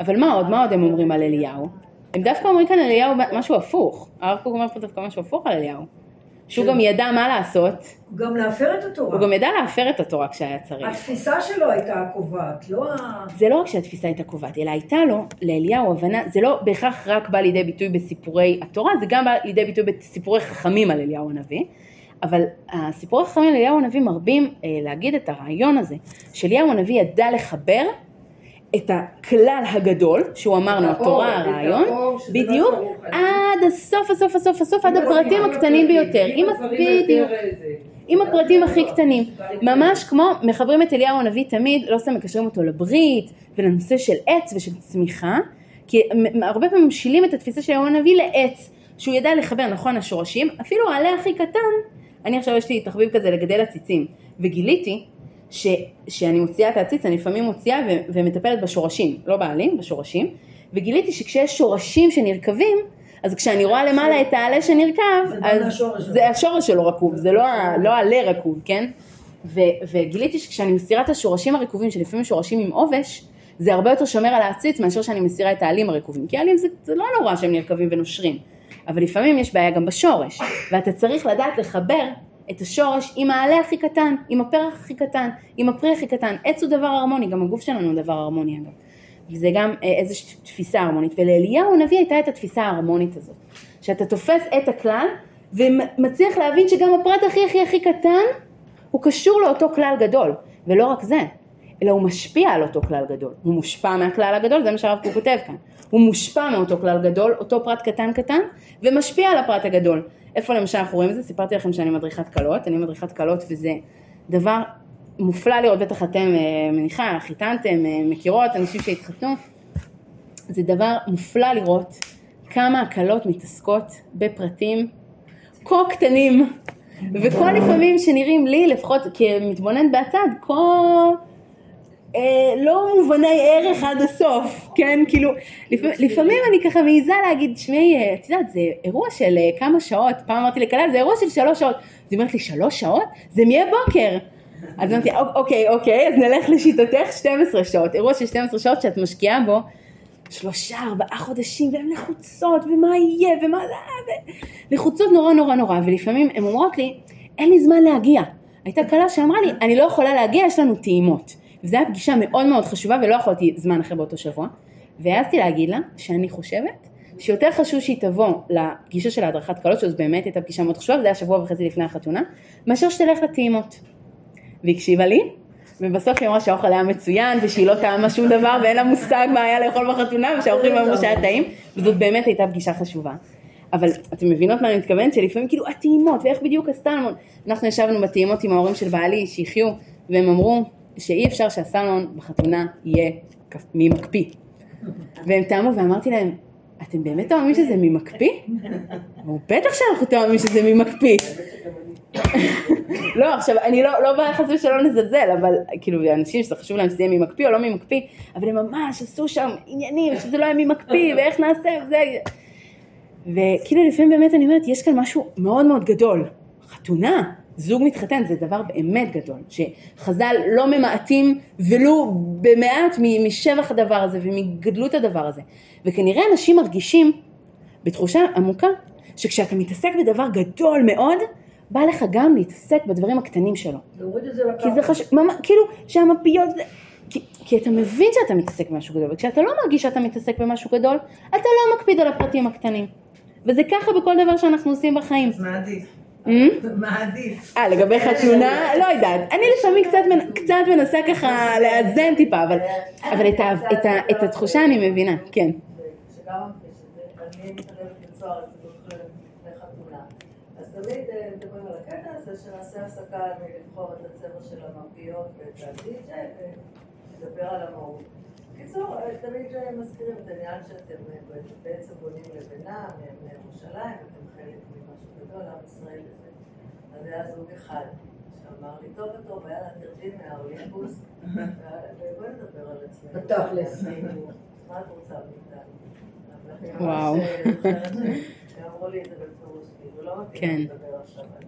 אבל מה עוד, מה עוד הם אומרים על אליהו? הם דווקא אומרים כאן על אליהו משהו הפוך. הרב קוק אומר פה דווקא משהו הפוך על אליהו. שהוא גם ידע מה לעשות, גם להפר את התורה. הוא גם ידע להפר את התורה כשהיה צריך. התפיסה שלו הייתה הקובעת, לא ה... זה לא רק שהתפיסה הייתה קובעת, אלא הייתה לו, לאליהו, הבנה, זה לא בהכרח רק בא לידי ביטוי בסיפורי התורה, זה גם בא לידי ביטוי בסיפורי חכמים על אליהו הנביא, אבל הסיפורי חכמים על אליהו הנביא מרבים אה, להגיד את הרעיון הזה, שאליהו הנביא ידע לחבר את הכלל הגדול, שהוא אמרנו, התורה, הרעיון, בדיוק, עד הסוף, הסוף, הסוף, הסוף, עד הפרטים הקטנים ביותר, בדיוק. עם הפרטים הכי קטנים, ממש כמו מחברים את אליהו הנביא תמיד, לא סתם מקשרים אותו לברית ולנושא של עץ ושל צמיחה, כי הרבה פעמים ממשילים את התפיסה של אליהו הנביא לעץ, שהוא ידע לחבר נכון השורשים, אפילו העלה הכי קטן, אני עכשיו יש לי תחביב כזה לגדל עציצים, וגיליתי ש, שאני מוציאה את העציץ, אני לפעמים מוציאה ו, ומטפלת בשורשים, לא בעלים, בשורשים, וגיליתי שכשיש שורשים שנרקבים, אז כשאני רואה למעלה את העלה שנרקב, אז. זה השורש שלו רקוב, זה לא, ה- לא העלה רקוב, כן? ו, וגיליתי שכשאני מסירה את השורשים הרקובים, שלפעמים שורשים עם עובש, זה הרבה יותר שומר על העציץ מאשר שאני מסירה את העלים הרקובים, כי העלים זה, זה לא נורא שהם נרקבים ונושרים, אבל לפעמים יש בעיה גם בשורש, ואתה צריך לדעת לחבר את השורש עם העלה הכי קטן, עם הפרח הכי קטן, עם הפרי הכי קטן, עץ הוא דבר הרמוני, גם הגוף שלנו הוא דבר הרמוני אגב, וזה גם אה, איזושהי תפיסה הרמונית, ולאליהו הנביא הייתה את התפיסה ההרמונית הזאת, שאתה תופס את הכלל ומצליח להבין שגם הפרט הכי הכי הכי קטן הוא קשור לאותו כלל גדול, ולא רק זה, אלא הוא משפיע על אותו כלל גדול, הוא מושפע מהכלל הגדול, זה מה שהרב קוק כותב כאן, הוא מושפע מאותו כלל גדול, אותו פרט קטן קטן, ומשפיע על הפרט הגדול. איפה למשל אנחנו רואים את זה? סיפרתי לכם שאני מדריכת כלות, אני מדריכת כלות וזה דבר מופלא לראות, בטח אתם אה, מניחה, חיתנתם, אה, מכירות, אנשים שהתחתנו, זה דבר מופלא לראות כמה הכלות מתעסקות בפרטים כה קטנים וכה לפעמים שנראים לי לפחות כמתבונן מהצד כה אה, לא מובני ערך עד הסוף, כן? כאילו לפעמים, לפעמים אני ככה מעיזה להגיד שמעי אה, את יודעת זה אירוע של אה, כמה שעות, פעם אמרתי לכלל זה אירוע של שלוש שעות, אז היא אומרת לי שלוש שעות? זה מהבוקר אז אמרתי "אוק- אוקיי אוקיי אז נלך לשיטתך 12 שעות, אירוע של 12 שעות שאת משקיעה בו שלושה, ארבעה חודשים, והן לחוצות, ומה יהיה, ומה זה, ו... לחוצות נורא נורא נורא, ולפעמים הן אומרות לי, אין לי זמן להגיע. הייתה כלה שאמרה לי, אני לא יכולה להגיע, יש לנו טעימות. וזו הייתה פגישה מאוד מאוד חשובה, ולא יכולתי זמן אחרי באותו שבוע. והעזתי להגיד לה, שאני חושבת, שיותר חשוב שהיא תבוא לפגישה של ההדרכת כלות, שזו באמת הייתה פגישה מאוד חשובה, וזה היה שבוע וחצי לפני החתונה, מאשר שתלך לטעימות. והיא הקשיבה לי, ובסוף היא אמרה שהאוכל היה מצוין ושהיא לא טעמה שום דבר ואין לה מושג מה היה לאכול בחתונה ושהאורחים אמרו שהיה טעים וזאת באמת הייתה פגישה חשובה. אבל אתם מבינות מה אני מתכוונת? שלפעמים כאילו הטעימות ואיך בדיוק הסלמון. אנחנו ישבנו בטעימות עם ההורים של בעלי שהחיו והם אמרו שאי אפשר שהסלמון בחתונה יהיה ממקפיא. והם טעמו ואמרתי להם אתם באמת טועמים שזה ממקפיא? אמרו בטח שאנחנו טועמים שזה ממקפיא. לא, עכשיו, אני לא, לא באה חס ושלום לזלזל, אבל כאילו, אנשים שזה חשוב להם שזה יהיה ממקפיא או לא ממקפיא, אבל הם ממש עשו שם עניינים שזה לא יהיה ממקפיא, ואיך נעשה, וזה... וכאילו לפעמים באמת אני אומרת, יש כאן משהו מאוד מאוד גדול. חתונה, זוג מתחתן, זה דבר באמת גדול, שחז"ל לא ממעטים ולו במעט משבח הדבר הזה ומגדלות הדבר הזה. וכנראה אנשים מרגישים בתחושה עמוקה שכשאתה מתעסק בדבר גדול מאוד, בא לך גם להתעסק בדברים הקטנים שלו. להוריד את זה לקרקע. כי זה חשוב, כאילו שהמפיות, כי, כי אתה מבין שאתה מתעסק במשהו גדול, וכשאתה לא מרגיש שאתה מתעסק במשהו גדול, אתה לא מקפיד על הפרטים הקטנים. וזה ככה בכל דבר שאנחנו עושים בחיים. אז מה עדיף? אה? מה עדיף? אה, לגבי חתונה? לא יודעת. אני לפעמים קצת, מנ- קצת מנסה ככה לאזן טיפה, אבל, אבל את, התחושה אני מבינה, כן. אז תמיד אה, מדברים על הקטע הזה שנעשה הפסקה מלבחור את הצבע של המרפיות ואת הדי-ג'יי ונדבר על המהות. בקיצור, אה, תמיד אה, מזכירים את העניין שאתם אה, בעצם בונים לבנה מירושלים, אתם חלק גדול, עם ישראל וזה. אז היה זוג אחד שאמר לי, טוב וטוב, יאללה, תרדי מהאולימפוס, ובואי נדבר על עצמנו. בתכלס. מה את רוצה מאיתנו? וואו. אמרו לי את זה בפירוש, כאילו, לא מתאים כן. לדבר עכשיו על.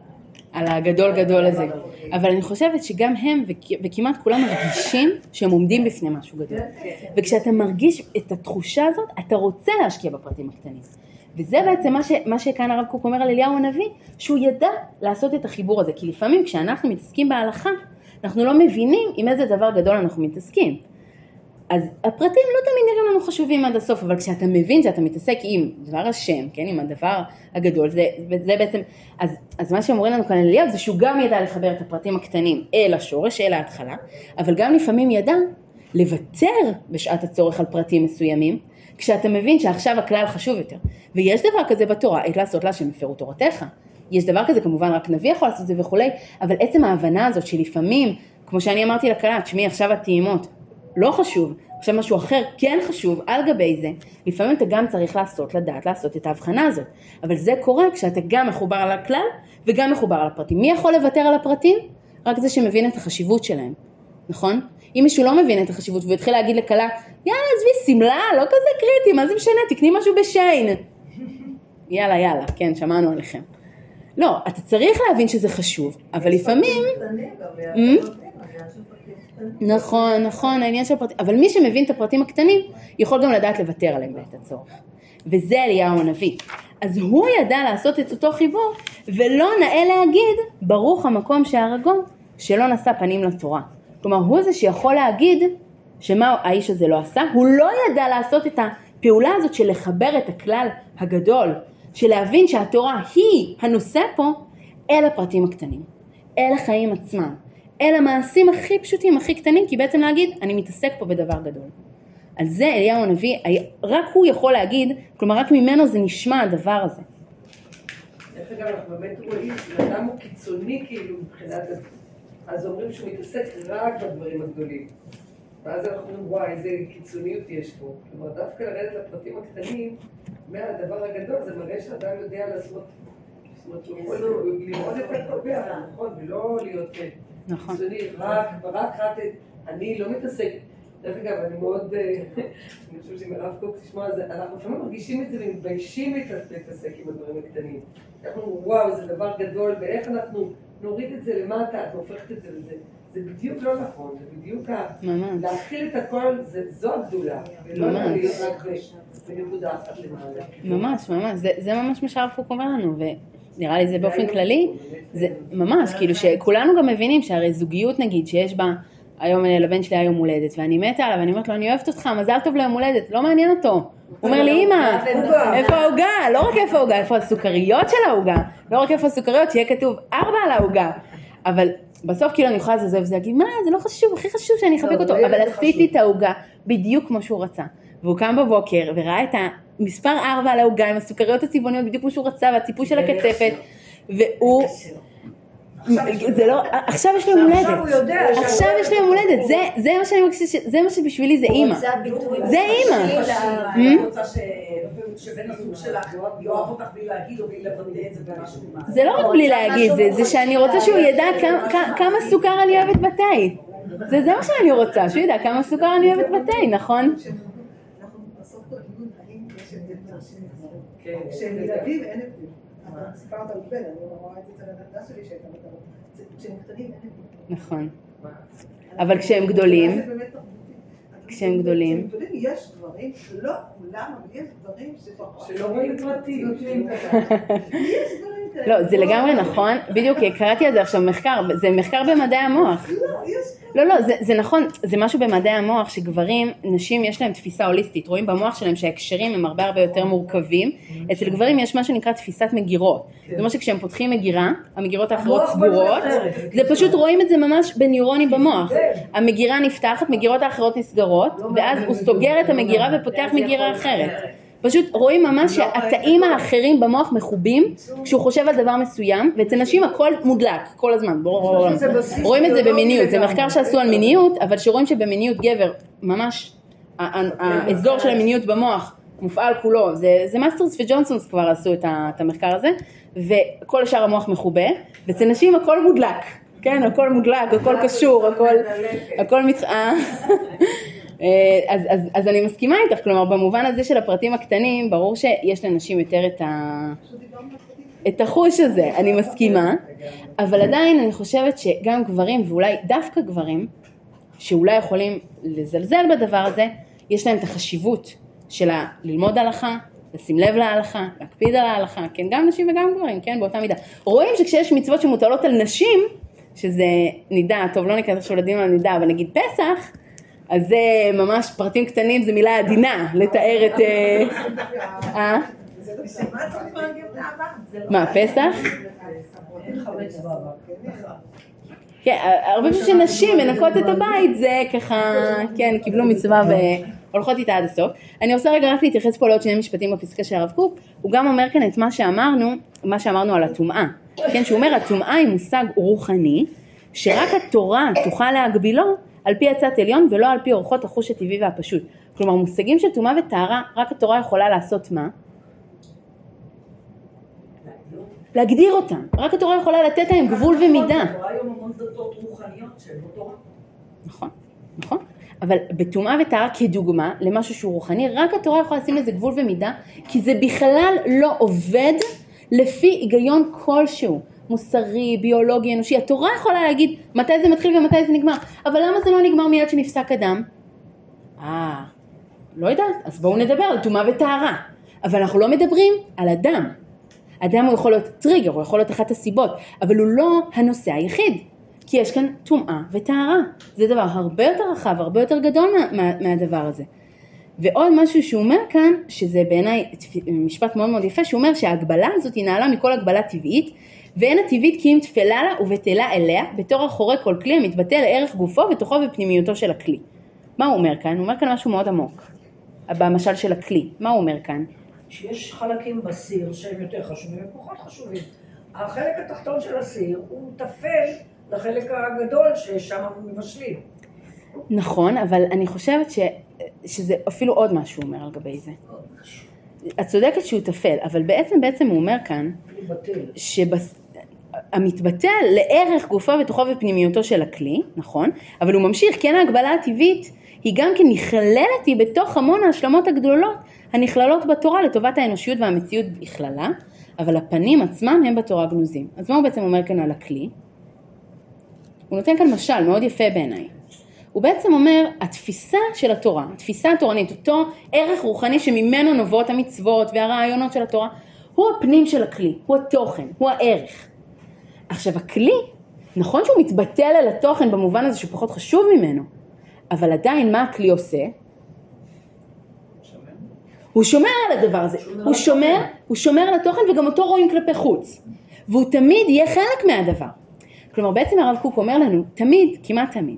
על הגדול גדול הזה. אבל אני חושבת שגם הם וכ- וכמעט כולם מרגישים שהם עומדים בפני משהו גדול. וכשאתה מרגיש את התחושה הזאת, אתה רוצה להשקיע בפרטים הקטנים. וזה בעצם מה, ש, מה שכאן הרב קוק אומר על אליהו הנביא, שהוא ידע לעשות את החיבור הזה. כי לפעמים כשאנחנו מתעסקים בהלכה, אנחנו לא מבינים עם איזה דבר גדול אנחנו מתעסקים. אז הפרטים לא תמיד נראים לנו חשובים עד הסוף, אבל כשאתה מבין שאתה מתעסק עם דבר השם, כן, עם הדבר הגדול, זה, זה בעצם, אז, אז מה שאומרים לנו כאן אליהו זה שהוא גם ידע לחבר את הפרטים הקטנים אל השורש, אל ההתחלה, אבל גם לפעמים ידע לוותר בשעת הצורך על פרטים מסוימים, כשאתה מבין שעכשיו הכלל חשוב יותר. ויש דבר כזה בתורה, עת לעשות להשם הפרו תורתך. יש דבר כזה, כמובן רק נביא יכול לעשות את זה וכולי, אבל עצם ההבנה הזאת שלפעמים, כמו שאני אמרתי לכלה, תשמעי עכשיו הטעימות, לא חשוב, עכשיו משהו אחר כן חשוב על גבי זה, לפעמים אתה גם צריך לעשות, לדעת לעשות את ההבחנה הזאת, אבל זה קורה כשאתה גם מחובר על הכלל וגם מחובר על הפרטים. מי יכול לוותר על הפרטים? רק זה שמבין את החשיבות שלהם, נכון? אם מישהו לא מבין את החשיבות והוא יתחיל להגיד לכלה, יאללה עזבי שמלה, לא כזה קריטי, מה זה משנה, תקני משהו בשיין. יאללה יאללה, כן, שמענו עליכם. לא, אתה צריך להבין שזה חשוב, אבל לפעמים... Mm? נכון, נכון, העניין של הפרטים, אבל מי שמבין את הפרטים הקטנים, יכול גם לדעת לוותר עליהם בעת הצורך. וזה אליהו הנביא. אז הוא ידע לעשות את אותו חיבור, ולא נאה להגיד, ברוך המקום שהרגו, שלא נשא פנים לתורה. כלומר, הוא זה שיכול להגיד, שמה האיש הזה לא עשה, הוא לא ידע לעשות את הפעולה הזאת של לחבר את הכלל הגדול, של להבין שהתורה היא הנושא פה, אל הפרטים הקטנים, אל החיים עצמם, אל המעשים הכי פשוטים, הכי קטנים, כי בעצם להגיד, אני מתעסק פה בדבר גדול. על זה אליהו הנביא, רק הוא יכול להגיד, כלומר רק ממנו זה נשמע הדבר הזה. דרך אגב, אנחנו באמת רואים שאדם הוא קיצוני כאילו מבחינת... אז אומרים שהוא מתעסק רק בדברים הגדולים. ואז אנחנו אומרים, וואי, איזה קיצוניות יש פה. כלומר, דווקא לרדת לפרטים הקטנים, מהדבר הגדול, זה מראה שאדם יודע לעשות... זאת אומרת, הוא יכול את הכל ביחד, נכון? ולא להיות אה, נכון. קיצוני, רק, רק, רק, אני לא מתעסק. דרך אגב, אני מאוד, אה, אני חושבת שמירב קוק תשמע על זה, אנחנו לפעמים מרגישים את זה ומתביישים להת- להתעסק עם הדברים הקטנים. אנחנו אומרים, וואו, זה דבר גדול, ואיך אנחנו נוריד את זה למטה, את הופכת את זה לזה. זה בדיוק לא נכון, זה בדיוק ה... ממש. להכיל את הכל, זה- זו הגדולה. ולא. להיות רק בנקודה אחת למעלה. ממש, ממש, זה, זה ממש מה שהרב קוק אומר לנו, ונראה לי זה באופן כללי, זה ממש, כאילו שכולנו גם מבינים שהרי זוגיות נגיד, שיש בה, היום אה, לבן שלי היום הולדת, ואני מתה עליו, ואני אומרת לו, אני אוהבת אותך, מזל טוב ליום הולדת, לא מעניין אותו. הוא אומר לי, אמא, איפה העוגה? לא רק איפה העוגה, איפה הסוכריות של העוגה, לא רק איפה הסוכריות, שיהיה כתוב ארבע על העוגה. אבל בסוף כאילו אני יכולה לזלזל וזה להגיד, מה, זה לא חשוב, הכי חשוב שאני אחבק אותו, זה אבל. עשיתי את העוגה בדיוק כמו שהוא רצה. והוא קם בבוקר וראה את המספר ארבע על העוגה עם הסוכריות הצבעוניות בדיוק כמו שהוא רצה והציפוי של הקצפת והוא, זה לא, עכשיו יש לו יום הולדת, עכשיו יש לו יום הולדת, זה- זה מה שאני מרגישה, זה מה שבשבילי זה אימא, זה אימא, זה לא רק בלי להגיד, זה- שאני רוצה שהוא ידע כמה- כ- כמה סוכר אני אוהבת בתה, זה זה מה שאני רוצה, שהוא ידע כמה סוכר אני אוהבת בתה, נכון? כן, כשהם זה ילדים אין הבדל. אתה סיפרת על בן, אני רואה את זה אצל הנכדה שלי שהייתה. כשהם קטנים אין הבדל. נכון, אבל כשהם גדולים. כשהם גדולים? יש דברים, לא כולם, אבל יש דברים שלא רואים פרטים. יש דברים. לא, זה לגמרי נכון, בדיוק קראתי על זה עכשיו מחקר, זה מחקר במדעי המוח. לא. לא, לא, זה, זה נכון, זה משהו במדעי המוח שגברים, נשים יש להם תפיסה הוליסטית, רואים במוח שלהם שההקשרים הם הרבה הרבה יותר מורכבים, אצל גברים יש מה שנקרא תפיסת מגירות, זה אומר שכשהם פותחים מגירה, המגירות האחרות סגורות. זה פשוט רואים את זה ממש בניורונים במוח, המגירה נפתחת, מגירות האחרות נסגרות, ואז הוא סוגר את המגירה ופותח מגירה אחרת. פשוט רואים ממש שהתאים האחרים במוח מכובים כשהוא חושב על דבר מסוים ואצל נשים הכל מודלק כל הזמן רואים את זה במיניות זה. מחקר שעשו על מיניות אבל שרואים שבמיניות גבר ממש ה- האזור של המיניות במוח מופעל כולו זה, זה מאסטרס וג'ונסון כבר עשו את, ה- את המחקר הזה וכל השאר המוח מכובה ואצל נשים הכל מודלק כן הכל מודלק הכל קשור הכל הכל מת... אה. אז, אז, אז אני מסכימה איתך, כלומר במובן הזה של הפרטים הקטנים, ברור שיש לנשים יותר את, ה... את החוש הזה, אני מסכימה, אבל עדיין אני חושבת שגם גברים, ואולי דווקא גברים, שאולי יכולים לזלזל בדבר הזה, יש להם את החשיבות של ללמוד הלכה, לשים לב להלכה, להקפיד על ההלכה, כן, גם נשים וגם גברים, כן, באותה מידה. רואים שכשיש מצוות שמוטלות על נשים, שזה נידה, טוב לא ניכנס עכשיו לדיון על נידה, אבל נגיד פסח, אז זה ממש פרטים קטנים, זה מילה עדינה לתאר את... אה, אה? מה, פסח? כן, הרבה פעמים שנשים מנקות את הבית זה ככה, כן, קיבלו מצווה והולכות איתה עד הסוף. אני רוצה רגע רק להתייחס פה לעוד שני משפטים בפסקה של הרב קוק, הוא גם אומר כאן את מה שאמרנו, מה שאמרנו על הטומאה, כן, שהוא אומר הטומאה היא מושג רוחני, שרק התורה תוכל להגבילו על פי עצת עליון ולא על פי אורחות החוש הטבעי והפשוט. כלומר מושגים של טומאה וטהרה, רק התורה יכולה לעשות מה? להגדיר אותם, רק התורה יכולה לתת להם גבול ומידה. שהן לא. נכון, נכון. אבל בטומאה וטהרה כדוגמה למשהו שהוא רוחני, רק התורה יכולה לשים לזה גבול ומידה, כי זה בכלל לא עובד לפי היגיון כלשהו, מוסרי, ביולוגי, אנושי. התורה יכולה להגיד מתי זה מתחיל ומתי זה נגמר, אבל למה זה לא נגמר מיד שנפסק אדם? אה, לא יודעת, אז בואו נדבר על טומאה וטהרה. אבל אנחנו לא מדברים על אדם. אדם הוא יכול להיות טריגר, הוא יכול להיות אחת הסיבות, אבל הוא לא הנושא היחיד. כי יש כאן טומאה וטהרה. זה דבר הרבה יותר רחב, הרבה יותר גדול מה, מה, מהדבר הזה. ועוד משהו שהוא אומר כאן, שזה בעיניי משפט מאוד מאוד יפה, שהוא אומר שההגבלה הזאת היא נעלה מכל הגבלה טבעית, ואין הטבעית כי אם תפלה לה ובטלה אליה, בתור אחורי כל כלי המתבטא לערך גופו ותוכו ופנימיותו של הכלי. מה הוא אומר כאן? הוא אומר כאן משהו מאוד עמוק, במשל של הכלי. מה הוא אומר כאן? שיש חלקים בסיר שהם יותר חשובים ופחות חשובים. החלק התחתון של הסיר הוא טפל לחלק הגדול ששם מבשלים. נכון, אבל אני חושבת ש, שזה אפילו עוד משהו הוא אומר על גבי זה. את צודקת שהוא טפל, אבל בעצם בעצם הוא אומר כאן, אפילו בטל. שהמתבטא לערך גופו ותוכו ופנימיותו של הכלי, נכון, אבל הוא ממשיך, כן ההגבלה הטבעית היא גם כן נכללת היא בתוך המון ההשלמות הגדולות הנכללות בתורה לטובת האנושיות והמציאות בכללה, אבל הפנים עצמם הם בתורה גנוזים. אז מה הוא בעצם אומר כאן על הכלי? הוא נותן כאן משל מאוד יפה בעיניי. הוא בעצם אומר, התפיסה של התורה, התפיסה התורנית, אותו ערך רוחני שממנו נובעות המצוות והרעיונות של התורה, הוא הפנים של הכלי, הוא התוכן, הוא הערך. עכשיו הכלי, נכון שהוא מתבטל על התוכן במובן הזה שהוא פחות חשוב ממנו, אבל עדיין מה הכלי עושה? הוא שומר על הדבר הזה, הוא שומר, הוא שומר על התוכן וגם אותו רואים כלפי חוץ, והוא תמיד יהיה חלק מהדבר. כלומר בעצם הרב קוק אומר לנו, תמיד, כמעט תמיד,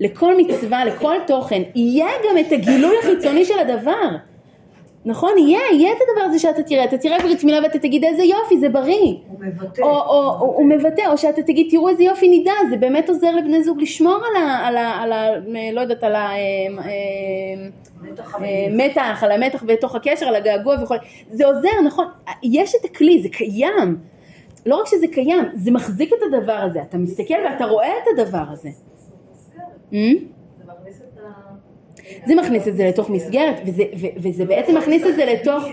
לכל מצווה, לכל תוכן, יהיה גם את הגילוי החיצוני של הדבר. נכון? יהיה, יהיה את הדבר הזה שאתה תראה, אתה תראה ברית מילה ואתה תגיד איזה יופי, זה בריא. הוא מבטא. או, או, או הוא מבטא, או שאתה תגיד תראו איזה יופי נידה, זה באמת עוזר לבני זוג לשמור על ה... על ה, על ה לא יודעת, על ה... אה, אה, מתח אה. מתח, על המתח בתוך הקשר, על הגעגוע וכו', זה עוזר, נכון, יש את הכלי, זה קיים, לא רק שזה קיים, זה מחזיק את הדבר הזה, אתה מסתכל ואתה רואה את הדבר הזה. Hmm? זה מכניס את ה... זה מכניס את זה לתוך מסגרת, וזה, ו, וזה בעצם מכניס את זה לתוך,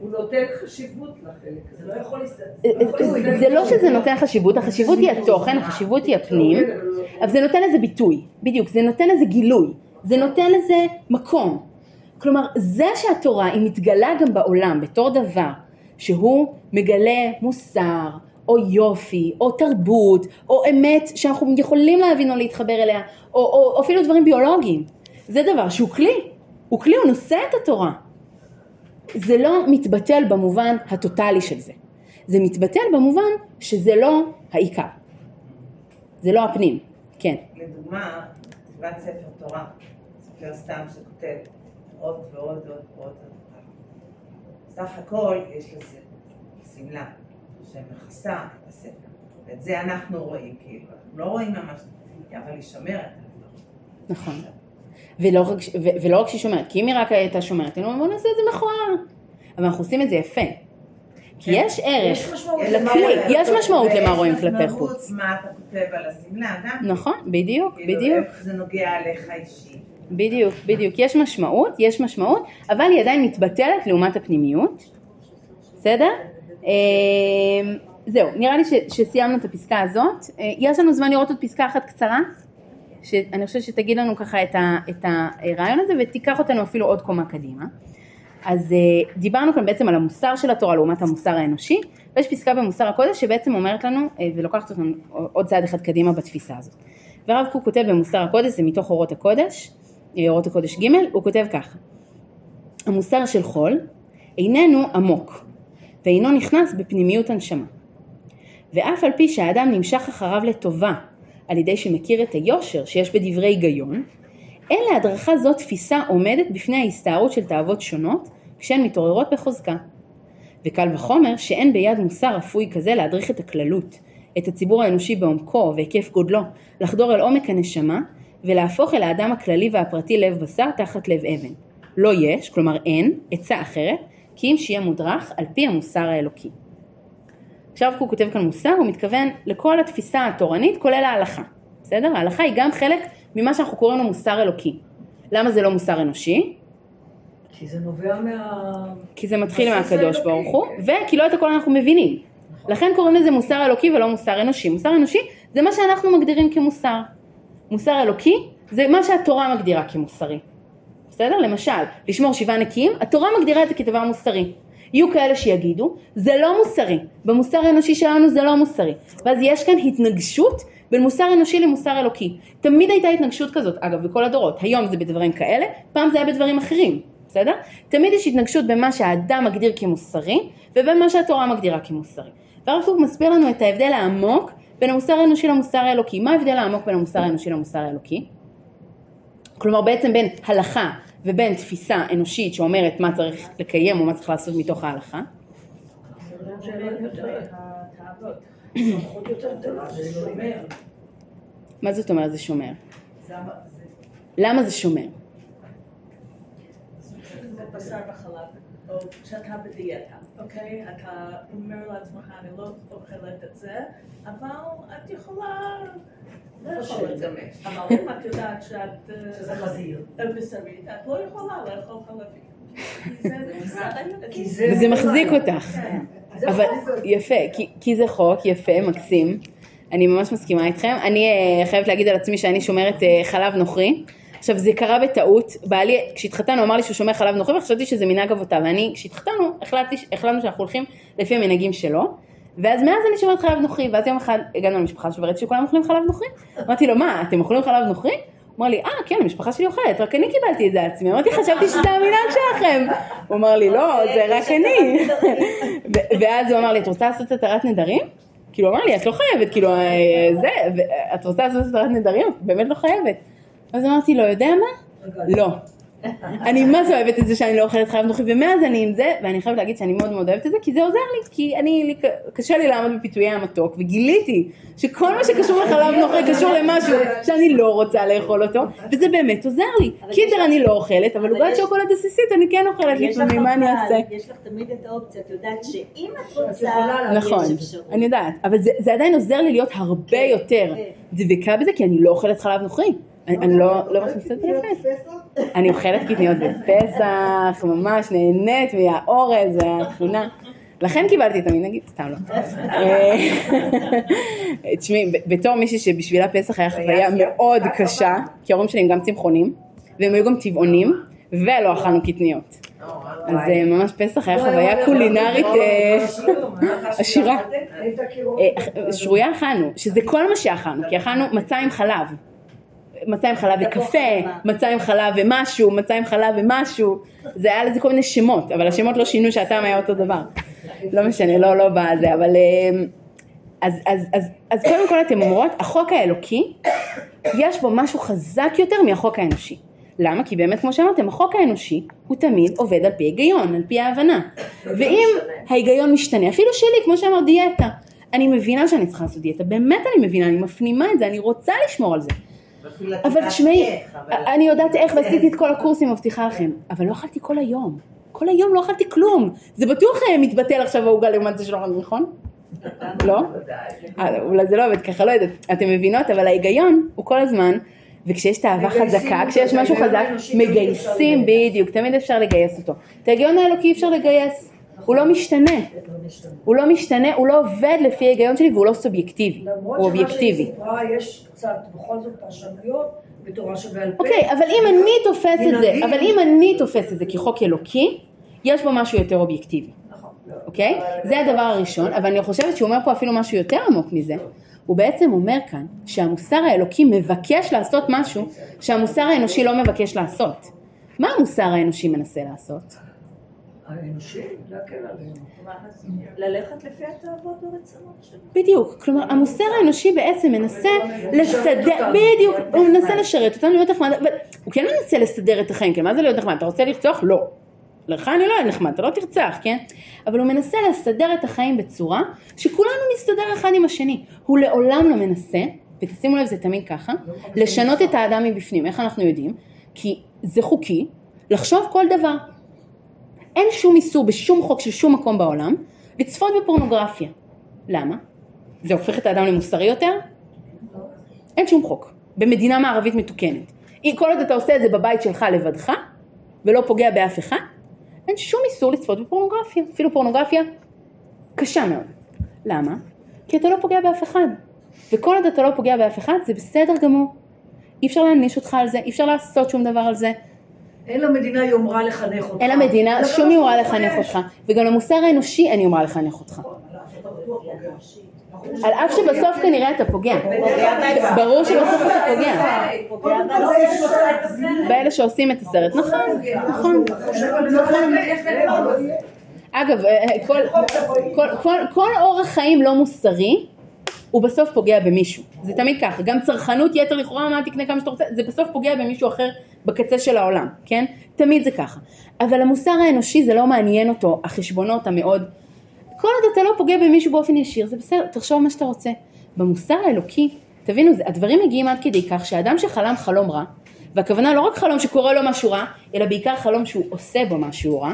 הוא נותן חשיבות לחלק. זה לא יכול להסתכל. זה לא שזה נותן חשיבות, החשיבות היא התוכן, החשיבות היא הפנים, אבל זה נותן לזה ביטוי, בדיוק, זה נותן לזה גילוי. זה נותן לזה מקום. כלומר, זה שהתורה היא מתגלה גם בעולם בתור דבר שהוא מגלה מוסר, או יופי, או תרבות, או אמת שאנחנו יכולים להבין או להתחבר אליה, או, או, או אפילו דברים ביולוגיים. זה דבר שהוא כלי, הוא כלי, הוא נושא את התורה. זה לא מתבטל במובן הטוטלי של זה. זה מתבטל במובן שזה לא העיקר. זה לא הפנים, כן. לדוגמה, כתיבת ספר תורה, ספר סתם שכותב עוד ועוד ועוד ועוד. סך הכל יש לזה שמלה שמכסה את הספר. ואת זה אנחנו רואים, כאילו, אנחנו לא רואים ממש, אבל היא שומרת. נכון. ולא רק, ו- ולא רק שהיא שומרת, כי אם היא רק הייתה שומרת, היינו אומרים בוא נעשה את זה מכוער. אבל אנחנו עושים את זה יפה. כי כן. יש ערך יש משמעות לכלי, יש משמעות למה רואים כלפי ויש חוץ. משמעות מה אתה כותב על השמלה, גם. נכון, בדיוק, כאילו, בדיוק, איך זה נוגע עליך אישית. בדיוק, בדיוק. יש משמעות, יש משמעות, אבל היא עדיין מתבטלת לעומת הפנימיות. בסדר? אה, זהו, נראה לי שסיימנו את הפסקה הזאת. אה, יש לנו זמן לראות עוד פסקה אחת קצרה, שאני חושבת שתגיד לנו ככה את, ה, את הרעיון הזה ותיקח אותנו אפילו עוד קומה קדימה. אז אה, דיברנו כאן בעצם על המוסר של התורה לעומת המוסר האנושי, ויש פסקה במוסר הקודש שבעצם אומרת לנו אה, ולוקחת אותנו עוד צעד אחד קדימה בתפיסה הזאת. והרב קוק כותב במוסר הקודש, זה מתוך אורות הקודש, אה, אורות הקודש ג', הוא כותב ככה: המוסר של חול איננו עמוק, ואינו נכנס בפנימיות הנשמה. ואף על פי שהאדם נמשך אחריו לטובה על ידי שמכיר את היושר שיש בדברי היגיון, אין להדרכה זו תפיסה עומדת בפני ההסתערות של תאוות שונות כשהן מתעוררות בחוזקה. וקל וחומר שאין ביד מוסר אפוי כזה להדריך את הכללות, את הציבור האנושי בעומקו והיקף גודלו, לחדור אל עומק הנשמה ולהפוך אל האדם הכללי והפרטי לב בשר תחת לב אבן. לא יש, כלומר אין, עצה אחרת, כי אם שיהיה מודרך על פי המוסר האלוקי. עכשיו הוא כותב כאן מוסר, הוא מתכוון לכל התפיסה התורנית כולל ההלכה, בסדר? ההלכה היא גם חלק ממה שאנחנו קוראים לו מוסר אלוקי. למה זה לא מוסר אנושי? כי זה נובע מה... כי זה מתחיל מהקדוש ברוך הוא. וכי לא את הכל אנחנו מבינים. לכן קוראים לזה מוסר אלוקי ולא מוסר אנושי. מוסר אנושי זה מה שאנחנו מגדירים כמוסר. מוסר אלוקי זה מה שהתורה מגדירה כמוסרי. בסדר? למשל, לשמור שבעה נקיים, התורה מגדירה את זה כדבר מוסרי. יהיו כאלה שיגידו, זה לא מוסרי, במוסר האנושי שלנו זה לא מוסרי. ואז יש כאן התנגשות בין מוסר אנושי למוסר אלוקי. תמיד הייתה התנגשות כזאת, אגב, בכל הדורות. היום זה בדברים כאלה, פעם זה היה בדברים אחרים, בסדר? תמיד יש התנגשות בין מה שהאדם מגדיר כמוסרי, ובין מה שהתורה מגדירה כמוסרי. והרב קוק מסביר לנו את ההבדל העמוק בין המוסר האנושי למוסר האלוקי. מה ההבדל העמוק בין המוסר האנושי למוסר האלוקי? כלומר בעצם בין הלכה ובין תפיסה אנושית שאומרת מה צריך לקיים או מה צריך לעשות מתוך ההלכה. מה זאת אומרת זה שומר? למה זה שומר? או אוקיי? אתה אומר לעצמך, אני לא אוכלת את זה, אבל את יכולה לאכול את זה. אבל אם את יודעת שאת אה, שזה חזיר. בשרית, את לא יכולה לאכול חלבים. זה. וזה מחזיק אותך. כן. אבל. יפה, כי, זה חוק יפה, מקסים. אני ממש מסכימה איתכם. אני אה, חייבת להגיד על עצמי שאני שומרת אה, חלב נוכרי. עכשיו זה קרה בטעות, בעלי כשהתחתנו אמר לי שהוא שומר חלב נוכרי וחשבתי שזה מנהג אבותיו ואני כשהתחתנו החלטנו שאנחנו הולכים לפי המנהגים שלו ואז מאז אני שומרת חלב נוכרי ואז יום אחד הגענו למשפחה וראיתי שכולם אוכלים חלב נוכרי אמרתי לו מה אתם אוכלים חלב נוכרי? הוא אמר לי אה כן המשפחה שלי אוכלת רק אני קיבלתי את זה עצמי אמרתי חשבתי שזה המנהג שלכם הוא אמר לי לא זה רק אני ואז הוא אמר לי את רוצה לעשות התרת נדרים? כאילו אמר לי את לא חייבת כאילו אה, זה את רוצה לעשות התרת נדרים? באמת לא חייבת אז אמרתי לו, יודע מה? לא. אני מה זה אוהבת את זה שאני לא אוכלת חלב נוחי, ומאז אני עם זה, ואני חייבת להגיד שאני מאוד מאוד אוהבת את זה, כי זה עוזר לי, כי אני, לי- קשה לי לעמוד בפיתויי המתוק, וגיליתי שכל מה שקשור לחלב נוחי קשור למשהו שאני לא רוצה לאכול אותו, וזה באמת עוזר לי. קיטר אני לא אוכלת, אבל עוגת שוקולד עסיסית אני כן אוכלת יש לך לפעמים, מה אני אעשה? יש לך תמיד את האופציה, את יודעת שאם את רוצה, נכון. אני יודעת, אבל זה, זה עדיין עוזר לי להיות הרבה יותר כן. דבקה בזה, כי אני לא אוכלת חלב נוכרי. אני, אני לא, לא מכניסה את זה לפה. אני אוכלת קטניות בפסח, ממש נהנית מהאורז והתכונה. לכן קיבלתי את המנהגים, סתם לא. אה, תשמעי, בתור מישהי שבשבילה פסח היה חוויה מאוד קשה, כי ההורים שלי הם גם צמחונים, והם היו גם טבעונים, ולא אכלנו קטניות. אז אה, ממש פסח היה חוויה קולינרית אה, עשירה. אה, שרויה אכלנו, שזה כל מה שאכלנו, כי אכלנו מצה עם חלב. מצה עם חלב וקפה, מצה עם חלב ומשהו, מצה עם חלב ומשהו, זה היה לזה כל מיני שמות, אבל השמות לא שינו שהטעם היה אותו דבר. לא משנה, לא, לא בזה, אבל... אה, אז, אז, אז, אז קודם כל אתן אומרות, החוק האלוקי, יש בו משהו חזק יותר מהחוק האנושי. למה? כי באמת כמו שאמרתם, החוק האנושי הוא תמיד עובד על פי היגיון, על פי ההבנה. ואם ההיגיון משתנה, אפילו שלי, כמו שאמר דיאטה, אני מבינה שאני צריכה לעשות דיאטה, באמת אני מבינה, אני מפנימה את זה, אני רוצה לשמור על זה. אבל תשמעי, אני יודעת איך ועשיתי את כל הקורסים, מבטיחה לכם, אבל לא אכלתי כל היום. כל היום לא אכלתי כלום. זה בטוח אה, מתבטל עכשיו העוגה לעומת זה שלא אכלתי, נכון? לא? אה, אולי זה לא עובד ככה, לא יודעת. אתם מבינות? אבל ההיגיון הוא כל הזמן, וכשיש תאווה חזקה, כשיש משהו חזק, מגייסים, בדיוק, תמיד אפשר לגייס אותו. את ההיגיון האלוקי אפשר לגייס. הוא לא משתנה, הוא לא משתנה, הוא לא עובד לפי ההיגיון שלי והוא לא סובייקטיבי, הוא אובייקטיבי. למרות שמה שהיא סיפרה יש קצת בכל זאת פרשנויות בתורה שבעל פה. אוקיי, אבל אם אני תופס את זה, אבל אם אני תופס את זה כחוק אלוקי, יש בו משהו יותר אובייקטיבי. אוקיי? זה הדבר הראשון, אבל אני חושבת שהוא אומר פה אפילו משהו יותר עמוק מזה. הוא בעצם אומר כאן שהמוסר האלוקי מבקש לעשות משהו שהמוסר האנושי לא מבקש לעשות. מה המוסר האנושי מנסה לעשות? האנושי, להקל עלינו. ללכת לפי התאוות והרצונות שלו. בדיוק, כלומר המוסר האנושי בעצם מנסה לסדר, בדיוק, הוא מנסה לשרת אותנו להיות נחמד, אבל הוא כן מנסה לסדר את החיים, כן, מה זה להיות נחמד? אתה רוצה לרצוח? לא. לך אני לא אהיה נחמד, אתה לא תרצח, כן? אבל הוא מנסה לסדר את החיים בצורה שכולנו נסתדר אחד עם השני. הוא לעולם לא מנסה, ותשימו לב זה תמיד ככה, לשנות את האדם מבפנים, איך אנחנו יודעים? כי זה חוקי לחשוב כל דבר. אין שום איסור בשום חוק של שום מקום בעולם לצפות בפורנוגרפיה. למה? זה הופך את האדם למוסרי יותר? אין שום חוק. במדינה מערבית מתוקנת. כל עוד אתה עושה את זה בבית שלך לבדך, ולא פוגע באף אחד, אין שום איסור לצפות בפורנוגרפיה. אפילו פורנוגרפיה קשה מאוד. למה? כי אתה לא פוגע באף אחד. וכל עוד אתה לא פוגע באף אחד, זה בסדר גמור. אי אפשר להעניש אותך על זה, אי אפשר לעשות שום דבר על זה. אין למדינה יומרה לחנך אותך. אין למדינה שום יומרה לחנך אותך, וגם למוסר האנושי אין יומרה לחנך אותך. על אף שבסוף כנראה אתה פוגע. ברור שבסוף אתה פוגע. באלה שעושים את הסרט. נכון, נכון. אגב, כל אורח חיים לא מוסרי הוא בסוף פוגע במישהו. זה תמיד ככה. גם צרכנות יתר לכאורה, מה תקנה כמה שאתה רוצה, זה בסוף פוגע במישהו אחר בקצה של העולם, כן? תמיד זה ככה. אבל המוסר האנושי זה לא מעניין אותו, החשבונות המאוד... כל עוד אתה לא פוגע במישהו באופן ישיר, זה בסדר, תחשוב מה שאתה רוצה. במוסר האלוקי, תבינו, הדברים מגיעים עד כדי כך שאדם שחלם חלום רע, והכוונה לא רק חלום שקורה לו משהו רע, אלא בעיקר חלום שהוא עושה בו משהו רע,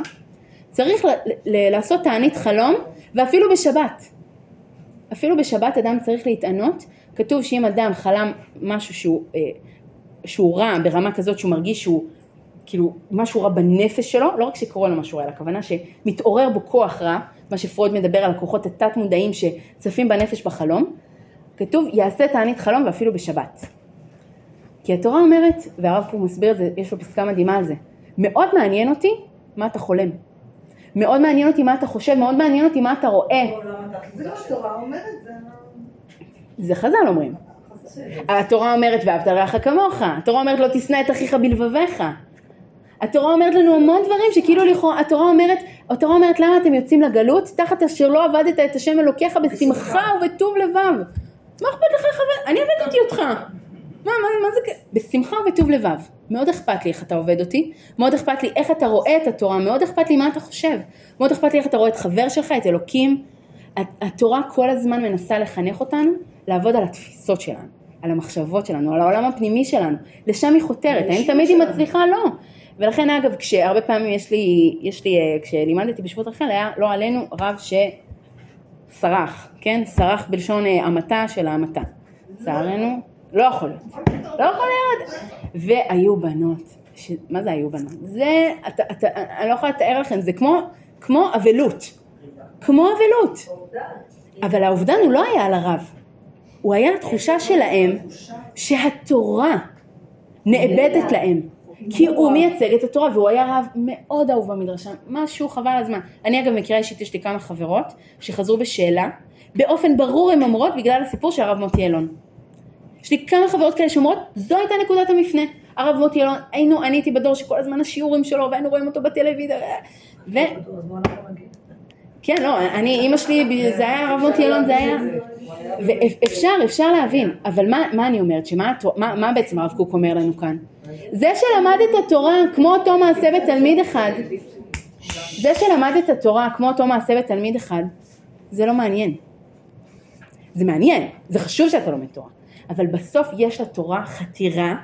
צריך לעשות תענית חלום, ואפילו בשבת. אפילו בשבת אדם צריך להתענות, כתוב שאם אדם חלם משהו שהוא, אה, שהוא רע ברמה כזאת שהוא מרגיש שהוא כאילו משהו רע בנפש שלו, לא רק שקורה לו משהו רע, אלא הכוונה שמתעורר בו כוח רע, מה שפרויד מדבר על הכוחות התת מודעים שצפים בנפש בחלום, כתוב יעשה תענית חלום ואפילו בשבת. כי התורה אומרת, והרב פה מסביר את זה, יש לו פסקה מדהימה על זה, מאוד מעניין אותי מה אתה חולם. מאוד מעניין אותי מה אתה חושב, מאוד מעניין אותי מה אתה רואה. זה לא התורה אומרת, זה... זה חז"ל אומרים. התורה אומרת ואהבת לרעך כמוך, התורה אומרת לא תשנא את אחיך בלבביך. התורה אומרת לנו המון דברים שכאילו לכאורה, התורה אומרת, התורה אומרת למה אתם יוצאים לגלות תחת אשר לא עבדת את השם אלוקיך בשמחה ובטוב לבב. מה אכפת לך חבר? אני עבדתי אותך. מה, מה, מה זה, בשמחה ובטוב לבב. מאוד אכפת לי איך אתה עובד אותי, מאוד אכפת לי איך אתה רואה את התורה, מאוד אכפת לי מה אתה חושב, מאוד אכפת לי איך אתה רואה את חבר שלך, את אלוקים. התורה כל הזמן מנסה לחנך אותנו לעבוד על התפיסות שלנו, על המחשבות שלנו, על העולם הפנימי שלנו, לשם היא חותרת, האם תמיד היא מצליחה? לא. ולכן אגב, כשהרבה פעמים יש לי, יש לי, אה, כשלימדתי בשבות רחל, היה לא עלינו רב שסרח, כן? סרח בלשון אה, המתה של ההמתה. לצערנו, לא יכול להיות. לא יכול להיות. והיו בנות, ש... מה זה היו בנות? זה, אתה, אתה, אני לא יכולה לתאר לכם, זה כמו, כמו אבלות. כמו אבלות. אבל האובדן הוא לא היה על הרב. הוא היה התחושה שלהם שהתורה נאבדת להם. כי הוא מייצג את התורה והוא היה רב מאוד אהוב במדרשה, משהו חבל הזמן. אני אגב מקרה אישית יש לי כמה חברות שחזרו בשאלה, באופן ברור הן אומרות בגלל הסיפור של הרב מוטי אלון. יש לי כמה חברות כאלה שאומרות זו הייתה נקודת המפנה. הרב מוטי אלון, היינו, אני הייתי בדור שכל הזמן השיעורים שלו והיינו רואים אותו בטלוויזיה ו... כן, לא, אני, אימא שלי, זה היה הרב מוטי אלון, זה היה... ואפשר, אפשר להבין, אבל מה, מה אני אומרת, שמה מה, מה בעצם הרב קוק אומר לנו כאן? זה שלמד את התורה כמו אותו מעשה בתלמיד אחד, זה שלמד את התורה כמו אותו מעשה בתלמיד אחד, זה לא מעניין. זה מעניין, זה חשוב שאתה לומד תורה, אבל בסוף יש לתורה חתירה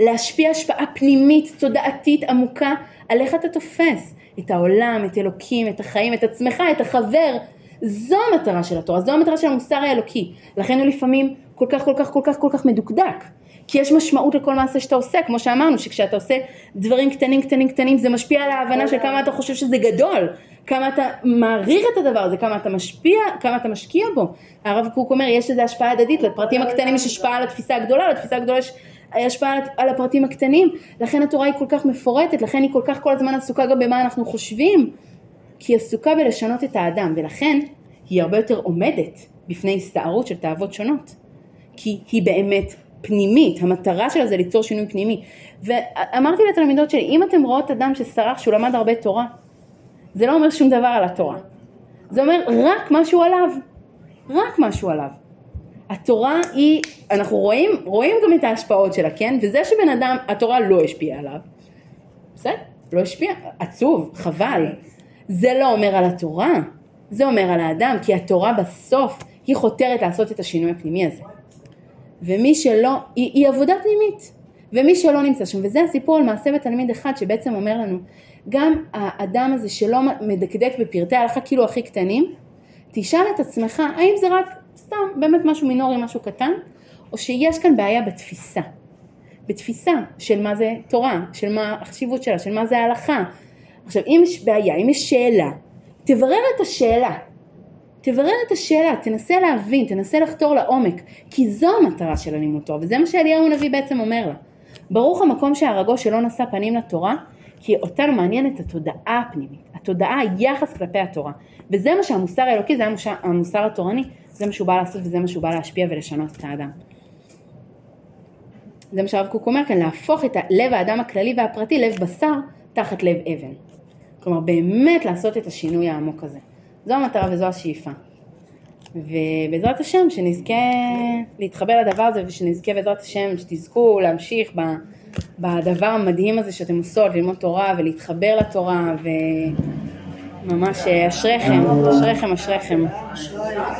להשפיע השפעה פנימית, תודעתית, עמוקה, על איך אתה תופס את העולם, את אלוקים, את החיים, את עצמך, את החבר. זו המטרה של התורה, זו המטרה של המוסר האלוקי. לכן הוא לפעמים כל כך כל כך כל כך כל כך מדוקדק. כי יש משמעות לכל מעשה שאתה עושה, כמו שאמרנו, שכשאתה עושה דברים קטנים קטנים קטנים זה משפיע על ההבנה של כמה אתה חושב שזה גדול, כמה אתה מעריך את הדבר הזה, כמה אתה משפיע, כמה אתה משקיע בו. הרב קוק אומר, יש לזה השפעה הדדית, לפרטים הקטנים יש השפעה על התפיסה הגדולה, לתפיסה הגדולה יש השפעה על הפרטים הקטנים, לכן התורה היא כל כך מפורטת, לכן היא כל כך כל הזמן עסוקה גם במה אנחנו חושבים, כי היא עסוקה בלשנות את האדם, ולכן היא הרבה יותר עומדת בפני הסתערות של תאוות שונות, כי היא באמת פנימית, המטרה שלה זה ליצור שינוי פנימי. ואמרתי לתלמידות שלי, אם אתם רואות אדם שסרח שהוא למד הרבה תורה, זה לא אומר שום דבר על התורה. זה אומר רק משהו עליו, רק משהו עליו. התורה היא, אנחנו רואים, רואים גם את ההשפעות שלה, כן? וזה שבן אדם, התורה לא השפיעה עליו, בסדר? לא השפיע, עצוב, חבל. זה לא אומר על התורה, זה אומר על האדם, כי התורה בסוף היא חותרת לעשות את השינוי הפנימי הזה. ומי שלא, היא, היא עבודה פנימית. ומי שלא נמצא שם, וזה הסיפור על מעשה בתלמיד אחד שבעצם אומר לנו, גם האדם הזה שלא מדקדק בפרטי ההלכה כאילו הכי קטנים, תשאל את עצמך האם זה רק סתם באמת משהו מינורי, משהו קטן, או שיש כאן בעיה בתפיסה. בתפיסה של מה זה תורה, של מה החשיבות שלה, של מה זה ההלכה. עכשיו אם יש בעיה, אם יש שאלה, תברר את השאלה. תברר את השאלה, תנסה להבין, תנסה לחתור לעומק, כי זו המטרה של הלימוד תורה, וזה מה שאליהו הנביא בעצם אומר לה. ברוך המקום שהרגו שלא נשא פנים לתורה, כי אותנו מעניינת התודעה הפנימית, התודעה, היחס כלפי התורה. וזה מה שהמוסר האלוקי, זה המוסר, המוסר התורני, זה מה שהוא בא לעשות וזה מה שהוא בא להשפיע ולשנות את האדם. זה מה שהרב קוק אומר כאן, להפוך את לב האדם הכללי והפרטי, לב בשר, תחת לב אבן. כלומר באמת לעשות את השינוי העמוק הזה. זו המטרה וזו השאיפה. ובעזרת השם שנזכה להתחבר לדבר הזה ושנזכה בעזרת השם שתזכו להמשיך בדבר המדהים הזה שאתם עושות, ללמוד תורה ולהתחבר לתורה וממש אשריכם, אשריכם, אשריכם. אשריכם.